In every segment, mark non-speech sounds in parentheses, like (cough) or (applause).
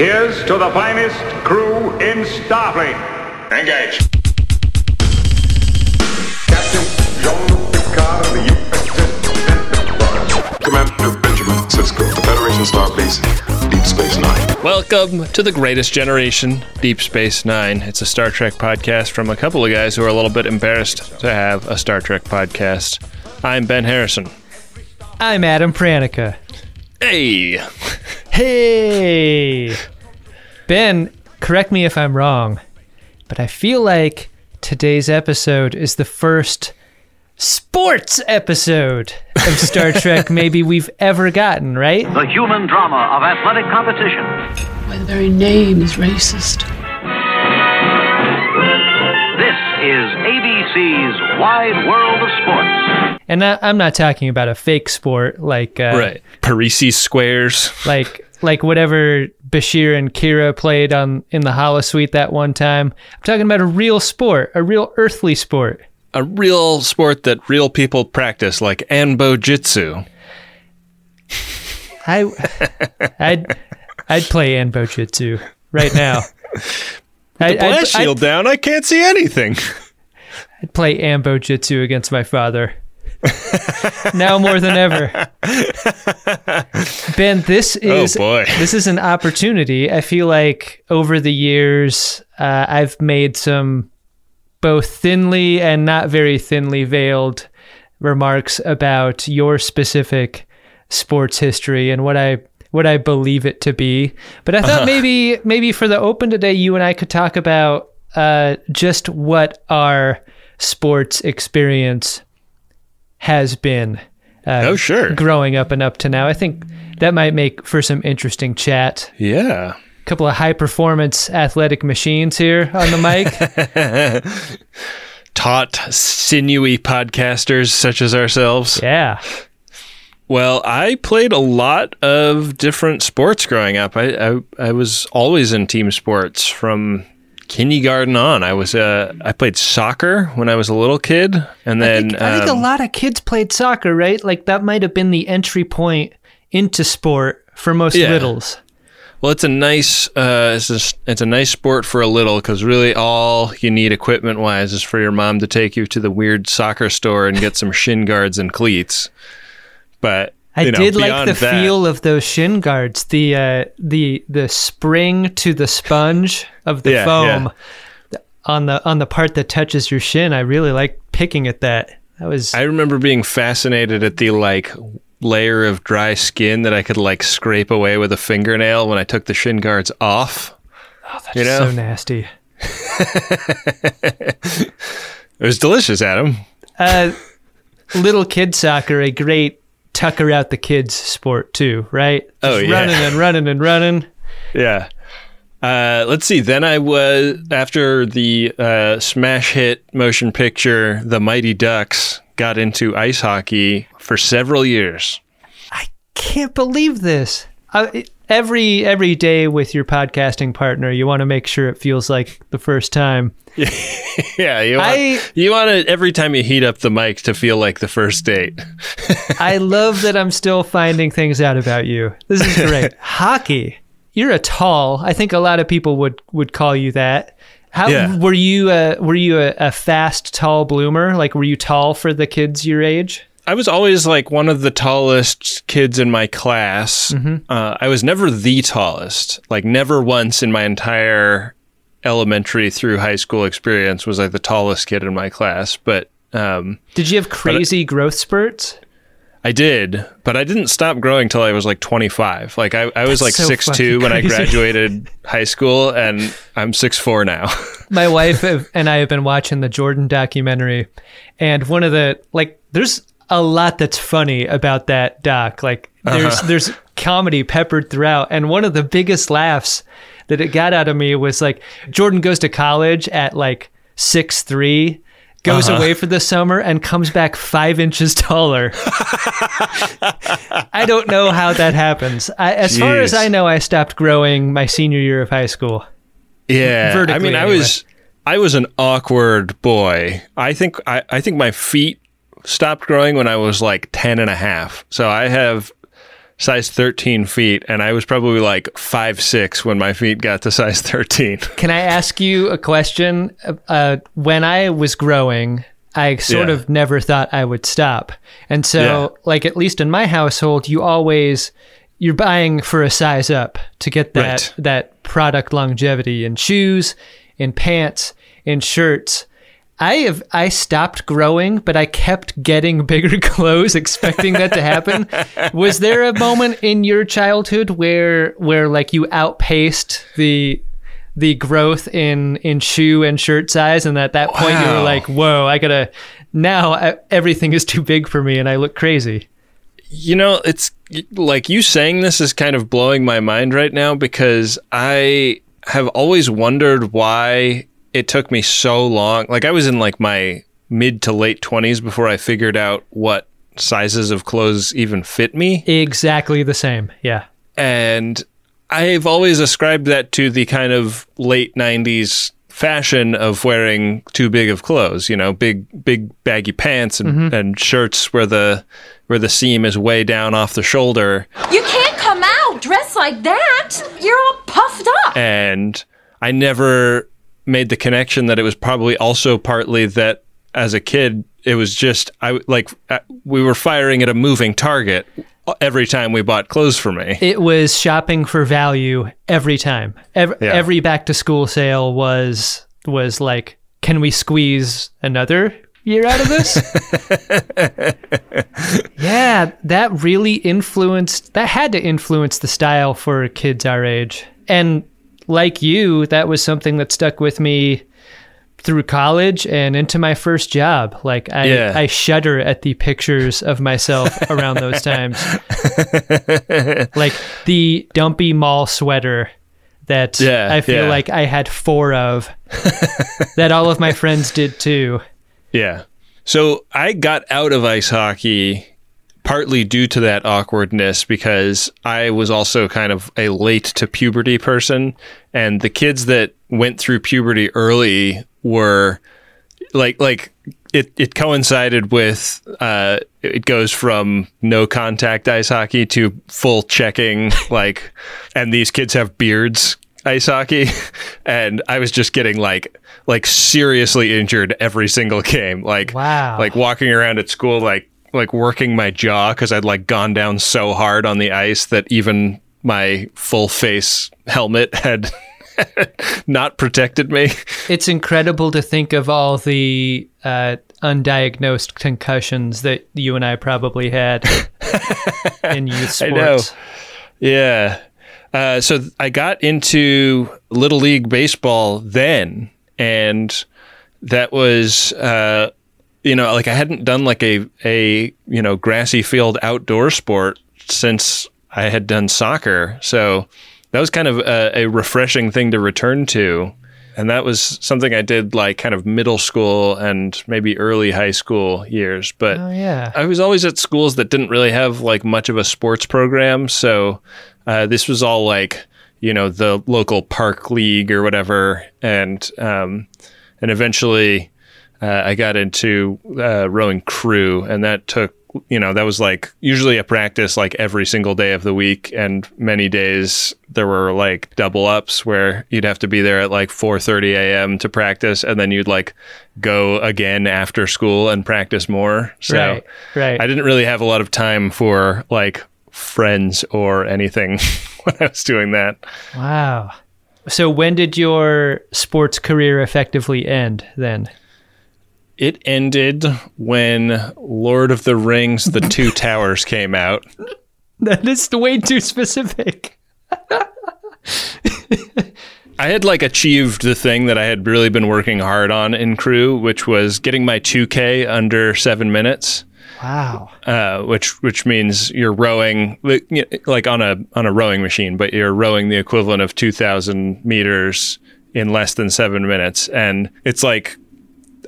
Here's to the finest crew in Starfleet. Engage. Captain Jean-Luc Picard of the USS Enterprise. Commander Benjamin Sisko, the Federation Starbase, Deep Space Nine. Welcome to the greatest generation, Deep Space Nine. It's a Star Trek podcast from a couple of guys who are a little bit embarrassed to have a Star Trek podcast. I'm Ben Harrison. I'm Adam Pranica. Hey! Hey! Ben, correct me if I'm wrong, but I feel like today's episode is the first sports episode of Star (laughs) Trek maybe we've ever gotten, right? the human drama of athletic competition. Why, the very name is racist. This is ABC's Wide World of Sports. And I, I'm not talking about a fake sport like uh, Right. Parrises squares. like like whatever Bashir and Kira played on in the holosuite that one time. I'm talking about a real sport, a real earthly sport. A real sport that real people practice, like Anbo Jitsu. (laughs) I I'd I'd play Anbo Jitsu right now. (laughs) I, The blast I'd, shield down, I can't see anything. (laughs) I'd play Anbo Jitsu against my father. Now more than ever. (laughs) Ben, this is Oh, this is an opportunity. I feel like over the years, uh, I've made some both thinly and not very thinly veiled remarks about your specific sports history and what I what I believe it to be. But I Uh-huh. thought maybe maybe for the open today, you and I could talk about uh, just what our sports experience has been. Uh, Oh, sure. Growing up and up to now, I think that might make for some interesting chat. Yeah. A couple of high performance athletic machines here on the mic. (laughs) Taut, sinewy podcasters such as ourselves. yeah. Well, I played a lot of different sports growing up. I, I I was always in team sports from kindergarten on. I was uh I played soccer when I was a little kid, and I then think, I think um, a lot of kids played soccer, right? Like that might have been the entry point into sport for most Yeah. littles. well, it's a nice uh it's a, it's a nice sport for a little because really all you need equipment wise is for your mom to take you to the weird soccer store and get some shin guards and cleats. But I you know, did like the that- feel of those shin guards, the uh, the the spring to the sponge of the Yeah, foam on the on the part that touches your shin. I really like picking at that. That was I remember being fascinated at the like layer of dry skin that I could like scrape away with a fingernail when I took the shin guards off. you know, so nasty. (laughs) it was delicious, Adam. Uh, little kid soccer, a great tucker out the kids sport too, right? Just Oh, yeah. running and running and running. (laughs) Yeah. Uh, let's see. Then I was after the uh, smash hit motion picture, The Mighty Ducks, got into ice hockey for several years. I can't believe this. Uh, it- every every day with your podcasting partner, you want to make sure it feels like the first time. (laughs) Yeah, you want, I- you want it every time you heat up the mic to feel like the first date. (laughs) I love that I'm still finding things out about you. This is great. (laughs) Hockey. You're a tall. I think a lot of people would would call you that. How Yeah. were you? A, were you a, a fast, tall bloomer? Like, were you tall for the kids your age? I was always like one of the tallest kids in my class. Uh, I was never the tallest. Like never once in my entire elementary through high school experience was like the tallest kid in my class. But um, Did you have crazy growth spurts? I did, but I didn't stop growing till I was like 25. Like I, I was like so six two when I (laughs) graduated high school, and I'm six four now. (laughs) my wife and I have been watching the Jordan documentary, and one of the like, there's a lot that's funny about that doc. Like, there's there's comedy peppered throughout, and one of the biggest laughs that it got out of me was like Jordan goes to college at like six three. Goes uh-huh. away for the summer and comes back five inches taller. (laughs) I don't know how that happens. I, as far as I know, I stopped growing my senior year of high school. Yeah, I Vertically, mean, I was I was an awkward boy. I think I, I think my feet stopped growing when I was like 10 and a half. So I have size 13 feet, and I was probably like five six when my feet got to size 13. (laughs) Can I ask you a question? Uh, when I was growing, I sort Yeah. of never thought I would stop. And so, Yeah. like, at least in my household, you always. You're buying for a size up to get that Right. that product longevity in shoes, in pants, in shirts. I have I stopped growing, but I kept getting bigger (laughs) clothes, expecting that to happen. Was there a moment in your childhood where where like you outpaced the the growth in in shoe and shirt size, and at that point you were like, "Whoa, I gotta now I, everything is too big for me, and I look crazy." You know, it's like you saying this is kind of blowing my mind right now because I have always wondered why it took me so long. Like I was in like my mid to late 20s before I figured out what sizes of clothes even fit me. Exactly the same. Yeah. And I've always ascribed that to the kind of late 90s fashion of wearing too big of clothes, you know, big big baggy pants and, mm-hmm. and shirts where the where the seam is way down off the shoulder You can't come out dressed like that. You're all puffed up. and I never made the connection that it was probably also partly that as a kid it was just I like uh, we were firing at a moving target every time we bought clothes for me. It was shopping for value every time. Every, Yeah. every back to school sale was was like, can we squeeze another year out of this? (laughs) yeah, that really influenced. That had to influence the style for kids our age. And like you, that was something that stuck with me through college and into my first job. Like I, Yeah. I shudder at the pictures of myself around those times. (laughs) like the dumpy mall sweater that Yeah, I feel yeah. like I had four of that all of my friends did too. Yeah. So I got out of ice hockey partly due to that awkwardness because I was also kind of a late to puberty person. And the kids that went through puberty early were like, like, it, it coincided with uh, it goes from no contact ice hockey to full checking (laughs) like and these kids have beards ice hockey (laughs) and I was just getting like like seriously injured every single (laughs) game like Wow. like walking around at school like like working my jaw cuz I'd like gone down so hard on the ice that even my full face helmet had (laughs) not protected me It's incredible to think of all the uh, undiagnosed concussions that you and I probably had (laughs) in youth sports. I know. Yeah. Uh, so I got into Little League Baseball then, and that was, uh, you know, like I hadn't done like a, a, you know, grassy field outdoor sport since I had done soccer. So that was kind of a, a refreshing thing to return to. And that was something I did like kind of middle school and maybe early high school years. But Oh yeah. I was always at schools that didn't really have like much of a sports program, so uh, this was all like you know the local park league or whatever, and um, and eventually uh, I got into uh, rowing crew, and that took you know that was like usually a practice like every single day of the week, and many days there were like double ups where you'd have to be there at like 4:30 a.m. to practice, and then you'd like go again after school and practice more. So Right, right. I didn't really have a lot of time for like friends or anything (laughs) when I was doing that. Wow. So when did your sports career effectively end then? It ended when Lord of the Rings: The Two (laughs) Towers came out. That is way too specific. I had like achieved the thing that I had really been working hard on in crew, which was getting my 2K under seven minutes. Wow. uh, which which means you're rowing like like on a on a rowing machine, but you're rowing the equivalent of two thousand meters in less than seven minutes, and it's like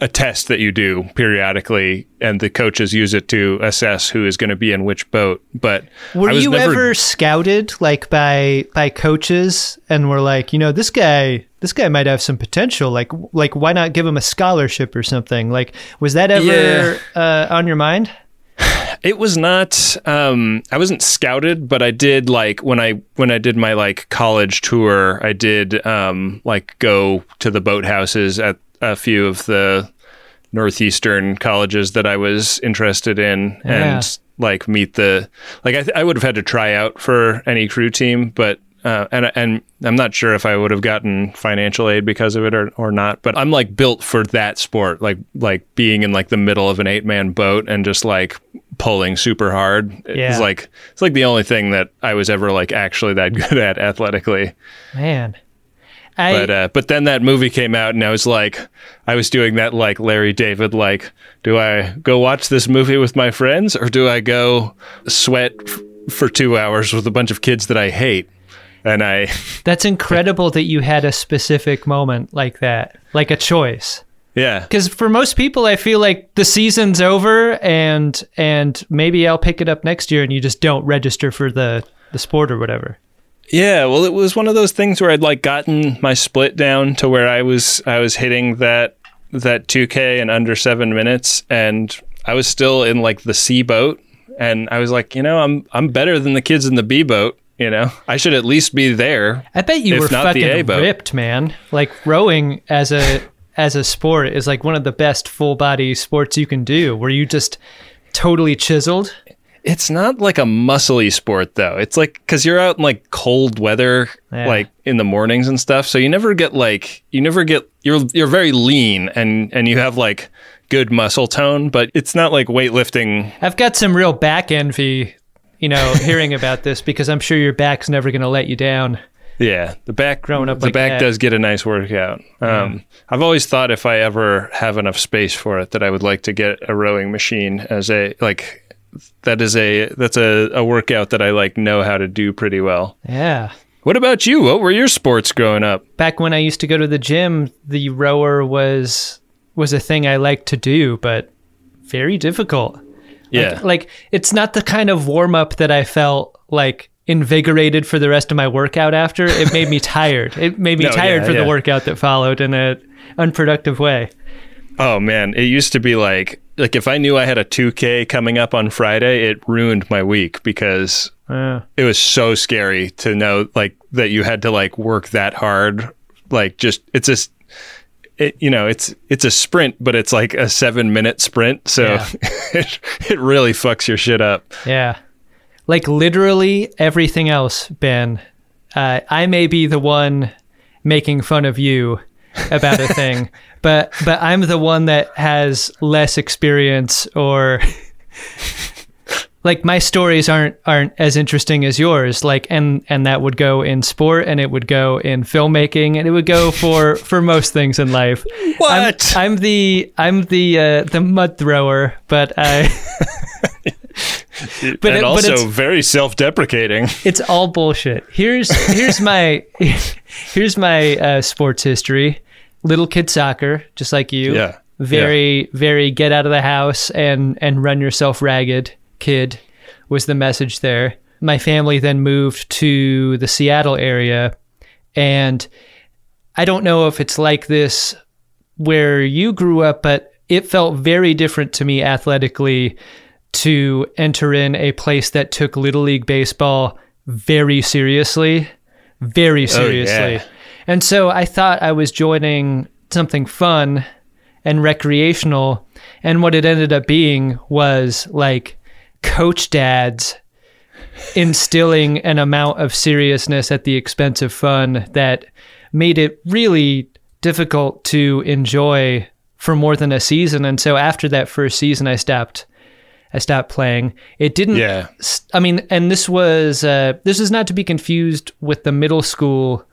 a test that you do periodically, and the coaches use it to assess who is going to be in which boat. But Were you never, ever scouted like by by coaches and were like, you know, this guy this guy might have some potential. Like like why not give him a scholarship or something? Like was that ever Yeah. uh, on your mind? (sighs) It was not. Um, I wasn't scouted, but I did like when I when I did my like college tour. I did um, like go to the boathouses at a few of the northeastern colleges that I was interested in, Yeah. and like meet the like. I, th- I would have had to try out for any crew team, but. Uh, and and I'm not sure if I would have gotten financial aid because of it or, or not, but I'm like built for that sport, like like being in like the middle of an eight man boat and just like pulling super hard. Yeah. It's like it's like the only thing that I was ever like actually that (laughs) good at athletically. Man. I, But uh, but then that movie came out and I was like I was doing that like Larry David like do I go watch this movie with my friends or do I go sweat f- for 2 hours with a bunch of kids that I hate? And I (laughs) that's incredible that you had a specific moment like that, like a choice. yeah. Because for most people, I feel like the season's over, and and maybe I'll pick it up next year, and you just don't register for the the sport or whatever. Yeah, well, it was one of those things where I'd like gotten my split down to where I was I was hitting that that 2K in under seven minutes, and I was still in like the C boat, and I was like, you know, I'm I'm better than the kids in the B boat. You know, I should at least be there. I bet you were fucking ripped, man. Like rowing as a as a sport is like one of the best full body sports you can do. Were you just totally chiseled? It's not like a muscly sport though. It's like because you're out in like cold weather, Yeah. like in the mornings and stuff. So you never get like you never get you're you're very lean and and you have like good muscle tone, but it's not like weightlifting I've got some real back envy, you know, (laughs) hearing about this because I'm sure your back's never going to let you down. Yeah, the back Growing up the like back that. does get a nice workout. Um, I've always thought if I ever have enough space for it, that I would like to get a rowing machine as a like. That is a that's a, a workout that I like know how to do pretty well. Yeah. What about you? What were your sports growing up? Back when I used to go to the gym, the rower was was a thing I liked to do, but very difficult. Yeah, Like, like it's not the kind of warm up that I felt like invigorated for the rest of my workout after. It made me (laughs) tired. It made me No, tired yeah, for yeah. the workout that followed in a unproductive way. Oh man, it used to be like like if I knew I had a 2K coming up on Friday, it ruined my week because Uh, it was so scary to know like that you had to like work that hard. Like just it's just it, you know it's it's a sprint, but it's like a seven minute sprint, so Yeah. (laughs) it it really fucks your shit up. yeah. Like literally everything else, Ben. Uh, I may be the one making fun of you about a thing, (laughs) but but I'm the one that has less experience or like my stories aren't aren't as interesting as yours. Like and and that would go in sport and it would go in filmmaking and it would go for for most things in life. What? i'm, I'm the i'm the uh, the mud thrower but i (laughs) But But and it- but also it's- very self deprecating. it's all bullshit. Here's here's my (laughs) here's my uh, sports history little kid soccer just like you. Yeah. very very get out of the house and and run yourself ragged kid was the message there. My family then moved to the seattle area and i don't know if it's like this where you grew up but it felt very different to me athletically to enter in a place that took little league baseball very seriously. Very oh, seriously. yeah. And so i thought i was joining something fun and recreational. And what it ended up being was like coach dads instilling an amount of seriousness at the expense of fun that made it really difficult to enjoy for more than a season. And so after that first season, I stopped. I stopped playing. It didn't. Yeah. I mean, and this was uh, this is not to be confused with the middle school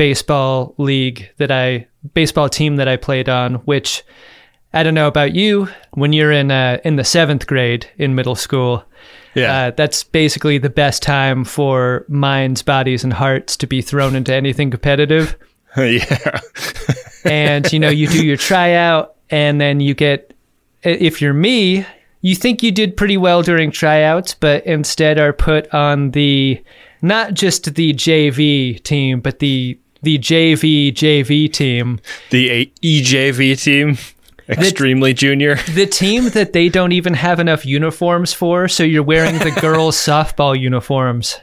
baseball league that I baseball team that I played on, which I don't know about you. When you're in uh, in the seventh grade in middle school, Yeah. uh, that's basically the best time for minds, bodies, and hearts to be thrown into anything competitive. (laughs) yeah. and you know you do your tryout, and then you get if you're me. You think you did pretty well during tryouts, but instead are put on the not just the JV team, but the the JV JV team. The A- EJV team. Extremely junior. (laughs) the team that they don't even have enough uniforms for, so you're wearing the girls' (laughs) softball uniforms.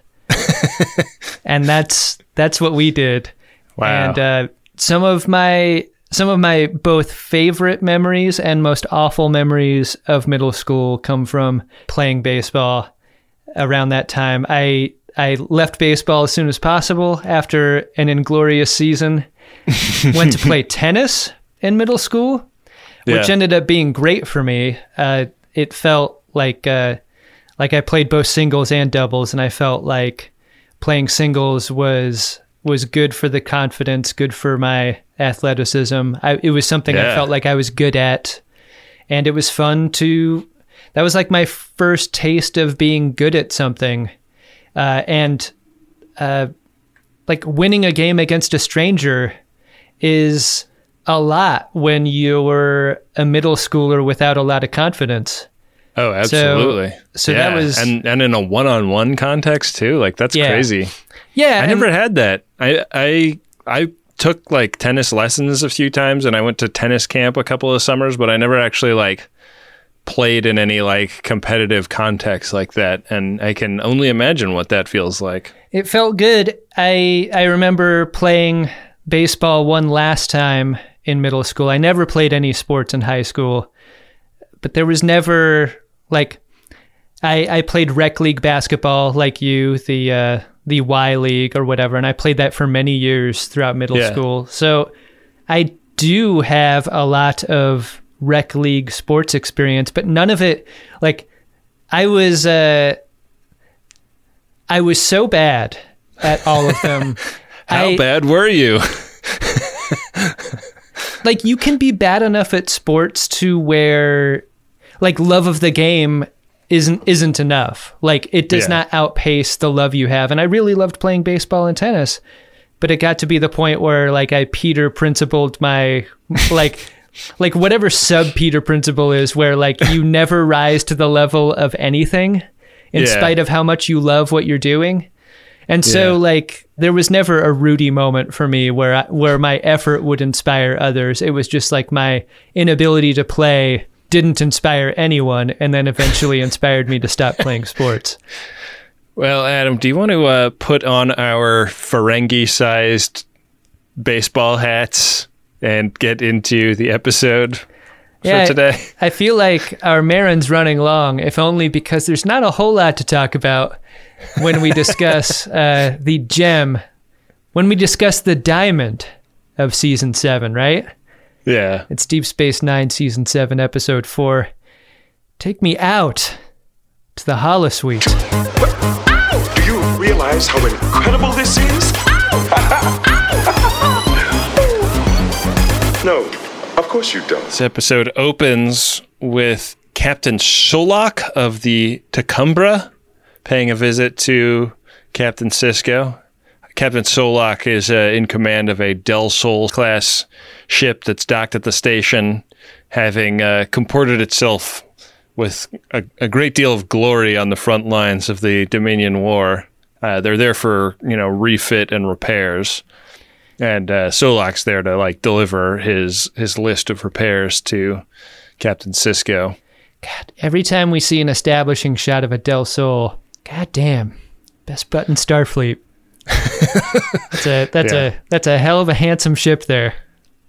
and that's that's what we did. Wow. And uh, some of my some of my both favorite memories and most awful memories of middle school come from playing baseball around that time. I I left baseball as soon as possible after an inglorious season. (laughs) Went to play tennis in middle school, which Yeah. ended up being great for me. Uh, it felt like uh, like I played both singles and doubles, and I felt like playing singles was was good for the confidence, good for my athleticism. I, it was something I felt like I was good at, and it was fun to. That was like my first taste of being good at something, uh, and uh, like winning a game against a stranger is a lot when you're a middle schooler without a lot of confidence. Oh, absolutely. so that Yeah, was- and and in a one-on-one context too. Like that's Yeah. crazy. Yeah, I and- never had that. I I I took like tennis lessons a few times, and I went to tennis camp a couple of summers, but I never actually like played in any like competitive context like that. And I can only imagine what that feels like. It felt good. I I remember playing baseball one last time in middle school. I never played any sports in high school, but there was never like I I played rec league basketball like you, the uh, the Y league or whatever, and I played that for many years throughout middle Yeah. school. So I do have a lot of rec league sports experience, but none of it like I was uh I was so bad at all of them. (laughs) How I, bad were you? (laughs) like you can be bad enough at sports to where like love of the game isn't isn't enough. Like it does Yeah. not outpace the love you have. And I really loved playing baseball and tennis, but it got to be the point where like I Peter principled my like like whatever sub Peter principle is where like you (laughs) never rise to the level of anything in Yeah. spite of how much you love what you're doing. And so Yeah. like there was never a Rudy moment for me where I, where my effort would inspire others. It was just like my inability to play didn't inspire anyone and then eventually (laughs) inspired me to stop playing sports. Well, Adam, do you want to uh, put on our Ferengi-sized baseball hats and get into the episode Yeah, for today? (laughs) I feel like our Marin's running long, if only because there's not a whole lot to talk about when we discuss (laughs) uh, the gem, when we discuss the diamond of season seven, right? Yeah. It's Deep Space Nine, Season 7, Episode 4. Take me out to the holosuite. Do you realize how incredible this is? (laughs) no, of course you don't. This episode opens with Captain Solok of the T'Kumbra paying a visit to Captain Sisko. Captain Solok is uh, in command of a Del Sol class ship that's docked at the station, having uh, comported itself with a, a great deal of glory on the front lines of the Dominion War. Uh, they're there for you know refit and repairs, and uh, Solok's there to like deliver his his list of repairs to Captain Sisko. God, every time we see an establishing shot of a Del Sol, god damn, best button Starfleet. (laughs) that's a that's Yeah. a that's a hell of a handsome ship there.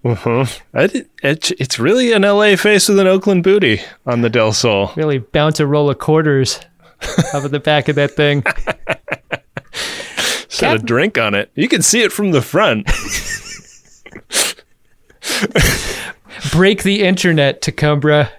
Uh-huh. I did- It's, it's really an LA face with an Oakland booty on the Del Sol. Really bounce a roll of quarters (laughs) out of the back of that thing. (laughs) Set a drink on it. You can see it from the front. (laughs) Break the internet, T'Kumbra.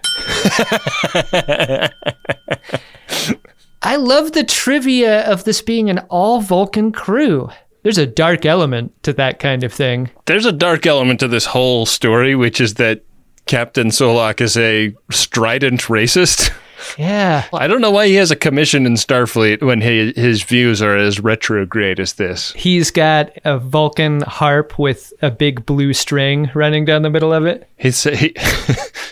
I love the trivia of this being an all Vulcan crew. There's a dark element to that kind of thing. There's a dark element to this whole story, which is that Captain Solok is a strident racist. (laughs) Yeah. I don't know why he has a commission in Starfleet when he, his views are as retrograde as this. He's got a Vulcan harp with a big blue string running down the middle of it. He's (laughs) he,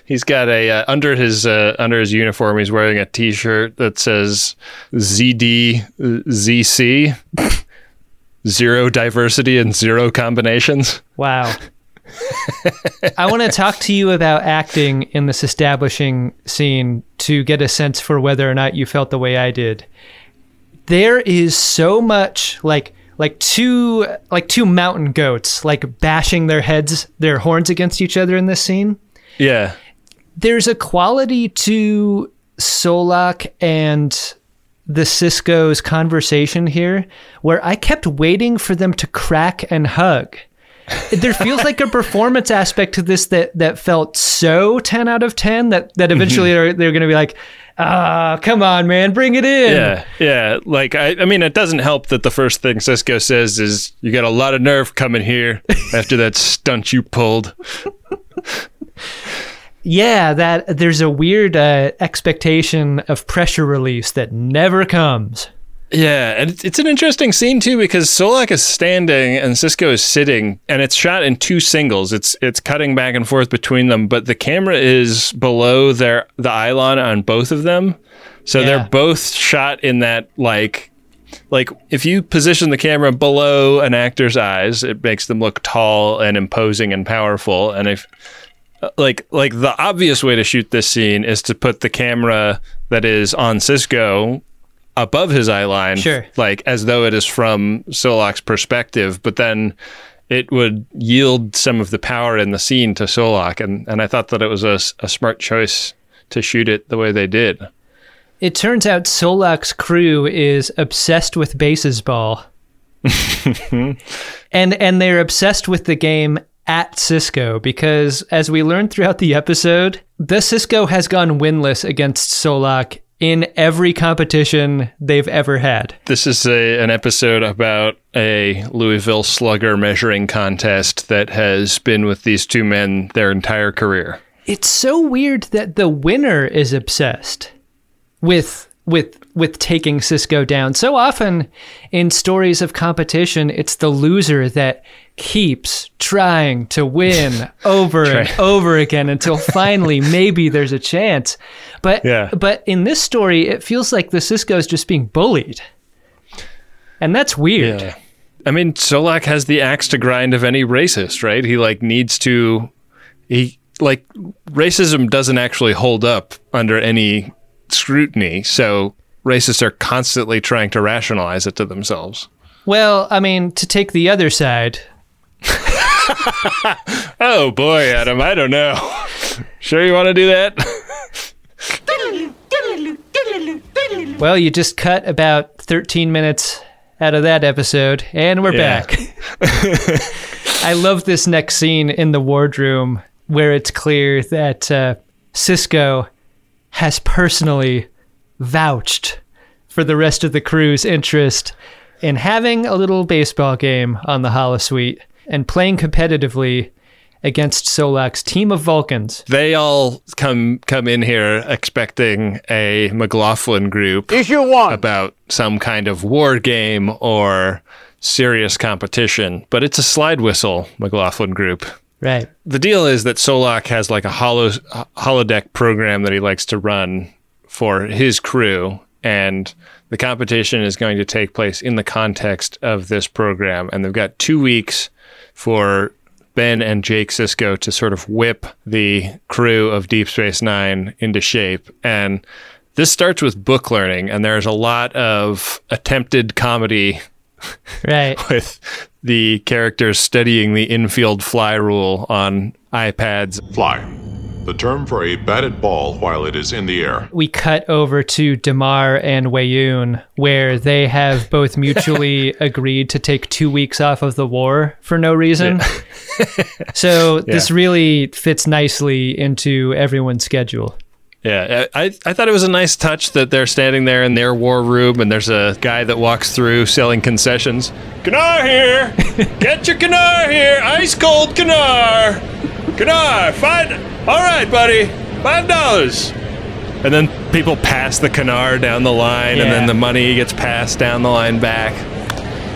he's got a uh, under his uh, under his uniform. He's wearing a T-shirt that says ZD ZC, (laughs) zero diversity and zero combinations. Wow. I want to talk to you about acting in this establishing scene to get a sense for whether or not you felt the way I did. There is so much like like two like two mountain goats like bashing their heads their horns against each other in this scene. Yeah. There's a quality to Solok and the Sisko's conversation here where I kept waiting for them to crack and hug. There feels like a performance aspect to this that that felt so 10 out of 10 that that eventually they're, they're going to be like, "Ah, come on, man, bring it in." Yeah, yeah. Like I, I mean, it doesn't help that the first thing Sisko says is, "You got a lot of nerve coming here after that stunt you pulled." Yeah, that there's a weird uh, expectation of pressure release that never comes. Yeah, and it's- it's an interesting scene too because Solok is standing and Sisko is sitting, and it's shot in two singles. It's it's cutting back and forth between them, but the camera is below their the eye line on both of them, so Yeah. they're both shot in that like like if you position the camera below an actor's eyes, it makes them look tall and imposing and powerful, and if like like the obvious way to shoot this scene is to put the camera that is on Sisko above his eye line, Sure. like as though it is from Solok's perspective, but then it would yield some of the power in the scene to Solok, and and I thought that it was a smart choice to shoot it the way they did. It turns out Solok's crew is obsessed with baseball. (laughs) and and they're obsessed with the game at Sisko because as we learned throughout the episode, the Sisko has gone winless against Solok in every competition they've ever had. This is a, an episode about a Louisville Slugger measuring contest that has been with these two men their entire career. It's so weird that the winner is obsessed with with with taking Sisko down. So often in stories of competition, it's the loser that keeps trying to win (laughs) over and (laughs) over again until finally maybe there's a chance. But Yeah. but in this story, it feels like the Sisko is just being bullied. And that's weird. I mean, Solok has the axe to grind of any racist, right? He like needs to he like racism doesn't actually hold up under any scrutiny. So racists are constantly trying to rationalize it to themselves. Well, I mean, to take the other side, (laughs) Oh boy, Adam, I don't know. (laughs) sure you want to do that? (laughs) Well, you just cut about 13 minutes out of that episode, and we're Yeah. back. I love this next scene in the wardroom where it's clear that uh, Sisko has personally vouched for the rest of the crew's interest in having a little baseball game on the Holosuite and playing competitively against Solok's team of Vulcans. They all come come in here expecting a McLaughlin group Issue one. about some kind of war game or serious competition, but it's a slide whistle McLaughlin group. Right. The deal is that Solok has like a holo, holodeck program that he likes to run for his crew, and the competition is going to take place in the context of this program. And they've got two weeks for Ben and Jake Sisko to sort of whip the crew of Deep Space Nine into shape. And this starts with book learning, and there's a lot of attempted comedy (laughs) Right. (laughs) with the characters studying the infield fly rule on iPads. Fly. The term for a batted ball while it is in the air. we cut over to Damar and Weyoun, where they have both mutually (laughs) agreed to take two weeks off of the war for no reason. so this really fits nicely into everyone's schedule. Yeah, I, I thought it was a nice touch that they're standing there in their war room and there's a guy that walks through selling concessions. Kanar here! (laughs) Get your Kanar here! Ice cold Kanar! Kanar! Five. All right, buddy. Five dollars. And then people pass the Kanar down the line and then the money gets passed down the line back.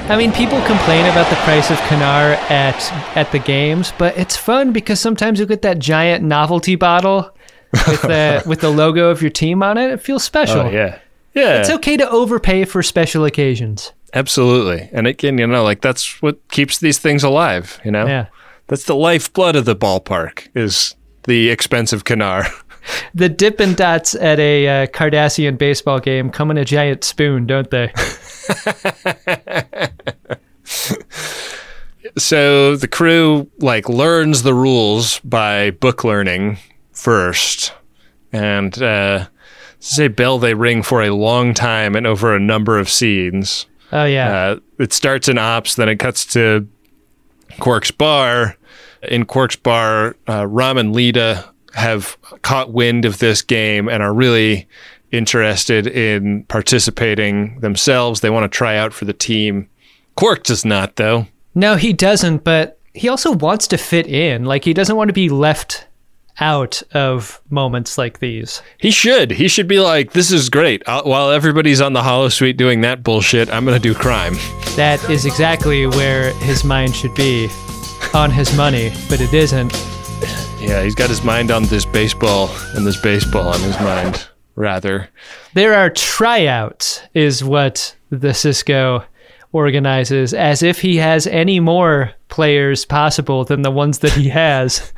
I mean, people complain about the price of Kanar at at the games, but it's fun because sometimes you get that giant novelty bottle with the (laughs) with the logo of your team on it. It feels special. Oh, yeah. Yeah. It's okay to overpay for special occasions. Absolutely. And again, you know, like that's what keeps these things alive, you know? Yeah. That's the lifeblood of the ballpark is the expensive Kanar. (laughs) The Dippin' Dots at a uh, Cardassian baseball game come in a giant spoon, don't they? (laughs) so the crew like learns the rules by book learning first. And uh say bell they ring for a long time and over a number of scenes. Oh yeah. uh, it starts in ops then it cuts to quark's bar. In quark's bar uh, Rom and Leeta have caught wind of this game and are really interested in participating themselves. They want to try out for the team. Quark does not though. No, he doesn't, but he also wants to fit in. Like he doesn't want to be left out of moments like these. He should. He should be like, this is great. i while everybody's on the holosuite doing that bullshit, I'm going to do crime. That is exactly where his mind should be on his money, but it isn't. Yeah, he's got his mind on this baseball and this baseball on his mind, rather. There are tryouts, is what the Sisko organizes, as if he has any more players possible than the ones that he has.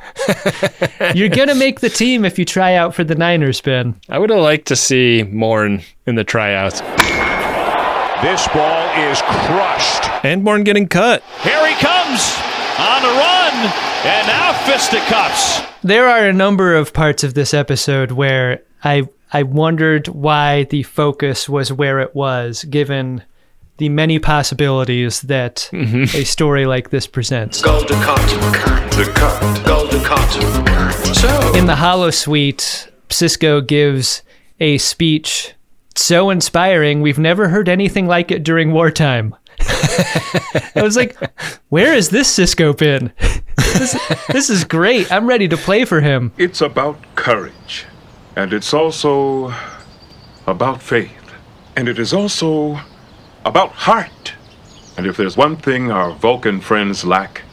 (laughs) You're going to make the team if you try out for the Niners, Ben. I would have liked to see Morn in the tryouts. This ball is crushed. And Morn getting cut. Here he comes on the run, and now fisticuffs. There are a number of parts of this episode where I I wondered why the focus was where it was, given the many possibilities that mm-hmm. a story like this presents. Golden cut. The cut. Golden cut. So. In the Hollow Suite, Sisko gives a speech so inspiring. We've never heard anything like it during wartime. (laughs) I was like, where is this Sisko been? (laughs) this, this is great. I'm ready to play for him. It's about courage. And it's also about faith. And it is also about heart. And if there's one thing our Vulcan friends lack,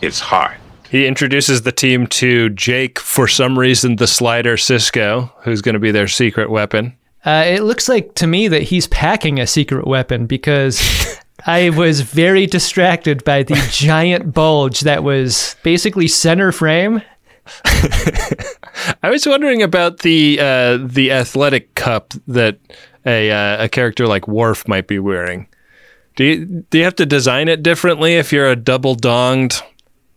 it's heart. He introduces the team to Jake, for some reason, the slider Sisko, who's going to be their secret weapon. Uh, it looks like to me that he's packing a secret weapon because I was very distracted by the (laughs) giant bulge that was basically center frame. (laughs) I was wondering about the uh, the athletic cup that a uh, a character like Worf might be wearing. Do you do you have to design it differently if you're a double donged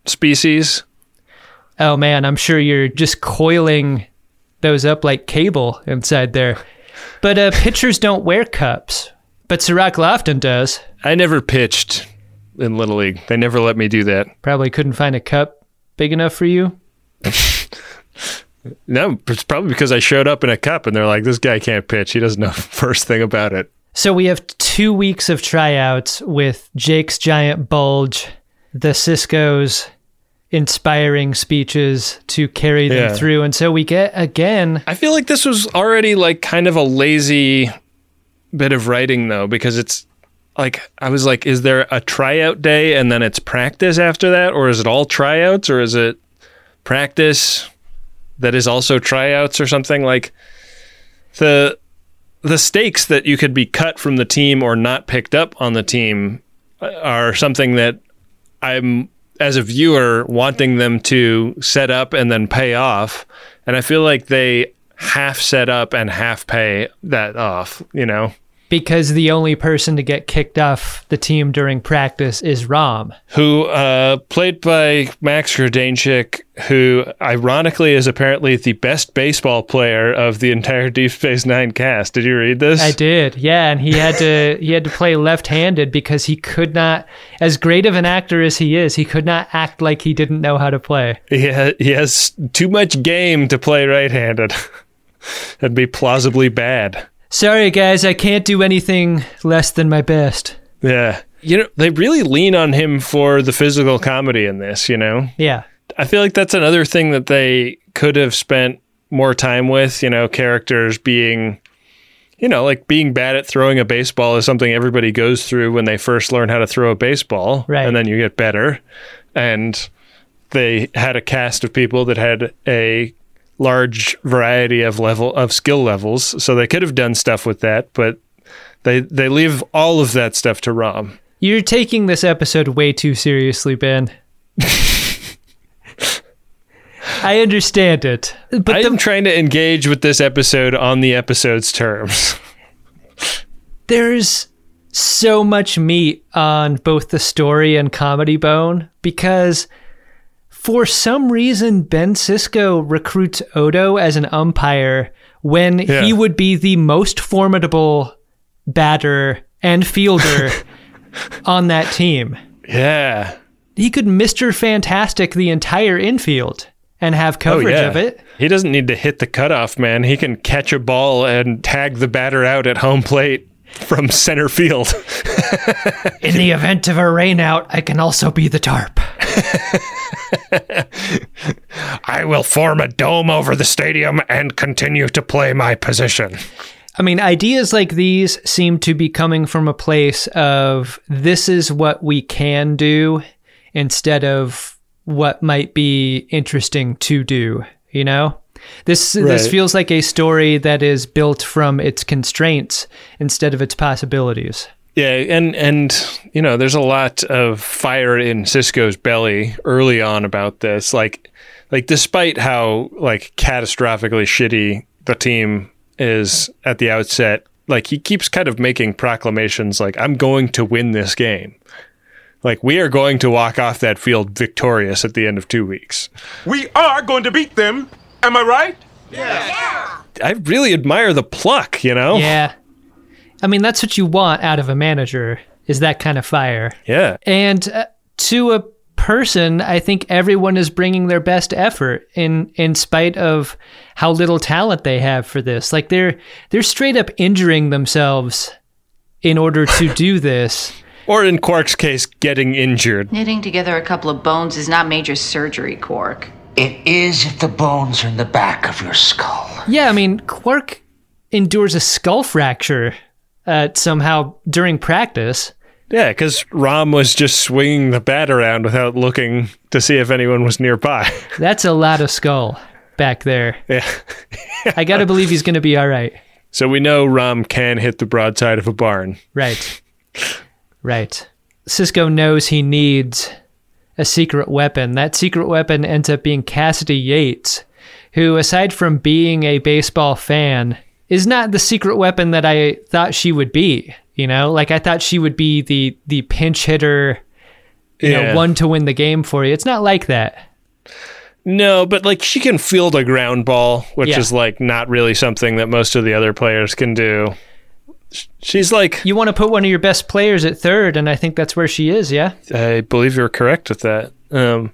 species? Oh man, I'm sure you're just coiling those up like cable inside there. But uh, pitchers don't wear cups. But Cirroc Lofton does. I never pitched in Little League. They never let me do that. Probably couldn't find a cup big enough for you. (laughs) No, it's probably because I showed up in a cup and they're like, this guy can't pitch. He doesn't know the (laughs) first thing about it. So we have two weeks of tryouts with Jake's giant bulge, the Sisko's inspiring speeches to carry them Yeah. through. And so we get again I feel like this was already like kind of a lazy bit of writing though, because it's like I was like, is there a tryout day and then it's practice after that, or is it all tryouts, or is it practice that is also tryouts or something like the the stakes that you could be cut from the team or not picked up on the team uh, are something that I'm as a viewer wanting them to set up and then pay off and I feel like they half set up and half pay that off, you know. Because the only person to get kicked off the team during practice is Rom. Who uh, played by Max Grodénchik, who ironically is apparently the best baseball player of the entire Deep Space Nine cast. Did you read this? I did, yeah, and he had to (laughs) he had to play left-handed because he could not, as great of an actor as he is, he could not act like he didn't know how to play. He, ha- he has too much game to play right-handed. (laughs) That'd be plausibly bad. Sorry, guys, I can't do anything less than my best. Yeah. You know, they really lean on him for the physical comedy in this, you know? Yeah, I feel like that's another thing that they could have spent more time with, you know, characters being, you know, like being bad at throwing a baseball is something everybody goes through when they first learn how to throw a baseball. Right. And then you get better. And they had a cast of people that had a large variety of level of skill levels. So they could have done stuff with that, but they they leave all of that stuff to Rom. you're taking this episode way too seriously, Ben. (laughs) I understand it. But I'm the, trying to engage with this episode on the episode's terms. (laughs) there's so much meat on both the story and comedy bone because for some reason Ben Sisko recruits Odo as an umpire when Yeah. he would be the most formidable batter and fielder (laughs) on that team. Yeah. He could Mr. Fantastic the entire infield and have Oh, coverage yeah. of it. He doesn't need to hit the cutoff, man. He can catch a ball and tag the batter out at home plate from center field. (laughs) In the event of a rainout, I can also be the tarp. (laughs) (laughs) I will form a dome over the stadium and continue to play my position. I mean, ideas like these seem to be coming from a place of this is what we can do instead of what might be interesting to do, you know? This this feels like a story that is built from its constraints instead of its possibilities. Yeah, and and you know, there's a lot of fire in Sisko's belly early on about this. Like like despite how like catastrophically shitty the team is at the outset, like he keeps kind of making proclamations like I'm going to win this game. Like we are going to walk off that field victorious at the end of 2 weeks. We are going to beat them. Am I right? Yeah. I really admire the pluck, you know? Yeah. I mean, that's what you want out of a manager is that kind of fire. Yeah. And uh, to a person, I think everyone is bringing their best effort in in spite of how little talent they have for this. Like they're they're straight up injuring themselves in order to (laughs) do this. Or in Quark's case, getting injured. Knitting together a couple of bones is not major surgery, Quark. It is if the bones are in the back of your skull. Yeah, I mean, Quark endures a skull fracture uh, somehow during practice. Yeah, because Rom was just swinging the bat around without looking to see if anyone was nearby. (laughs) That's a lot of skull back there. Yeah. I got to (laughs) believe he's going to be all right. So we know Rom can hit the broadside of a barn. Right. Right. Sisko knows he needs a secret weapon. That secret weapon ends up being Cassidy Yates, who, aside from being a baseball fan, is not the secret weapon that I thought she would be. You know, like I thought she would be the the pinch hitter, you Yeah. know, one to win the game for you. It's not like that. No, but like she can field a ground ball, which Yeah. is like not really something that most of the other players can do. She's like, You want to put one of your best players at third, and I think that's where she is. Yeah. I believe you're correct with that. Um,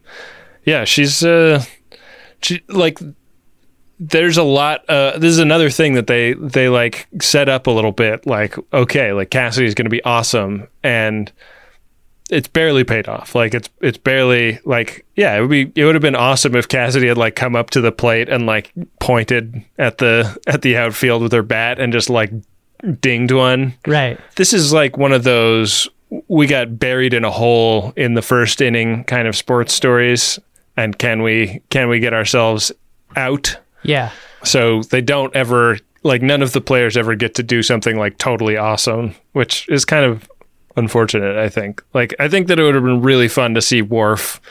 yeah, she's uh, she like. There's a lot. Uh, this is another thing that they they like set up a little bit. Like, okay, like Cassidy's going to be awesome, and it's barely paid off. Like, it's it's barely like yeah. It would be it would have been awesome if Cassidy had like come up to the plate and like pointed at the at the outfield with her bat and just like dinged one Right. this is like one of those we got buried in a hole in the first inning kind of sports stories and can we can we get ourselves out Yeah. so they don't ever like none of the players ever get to do something like totally awesome which is kind of unfortunate i think. Like i think that it would have been really fun to see Worf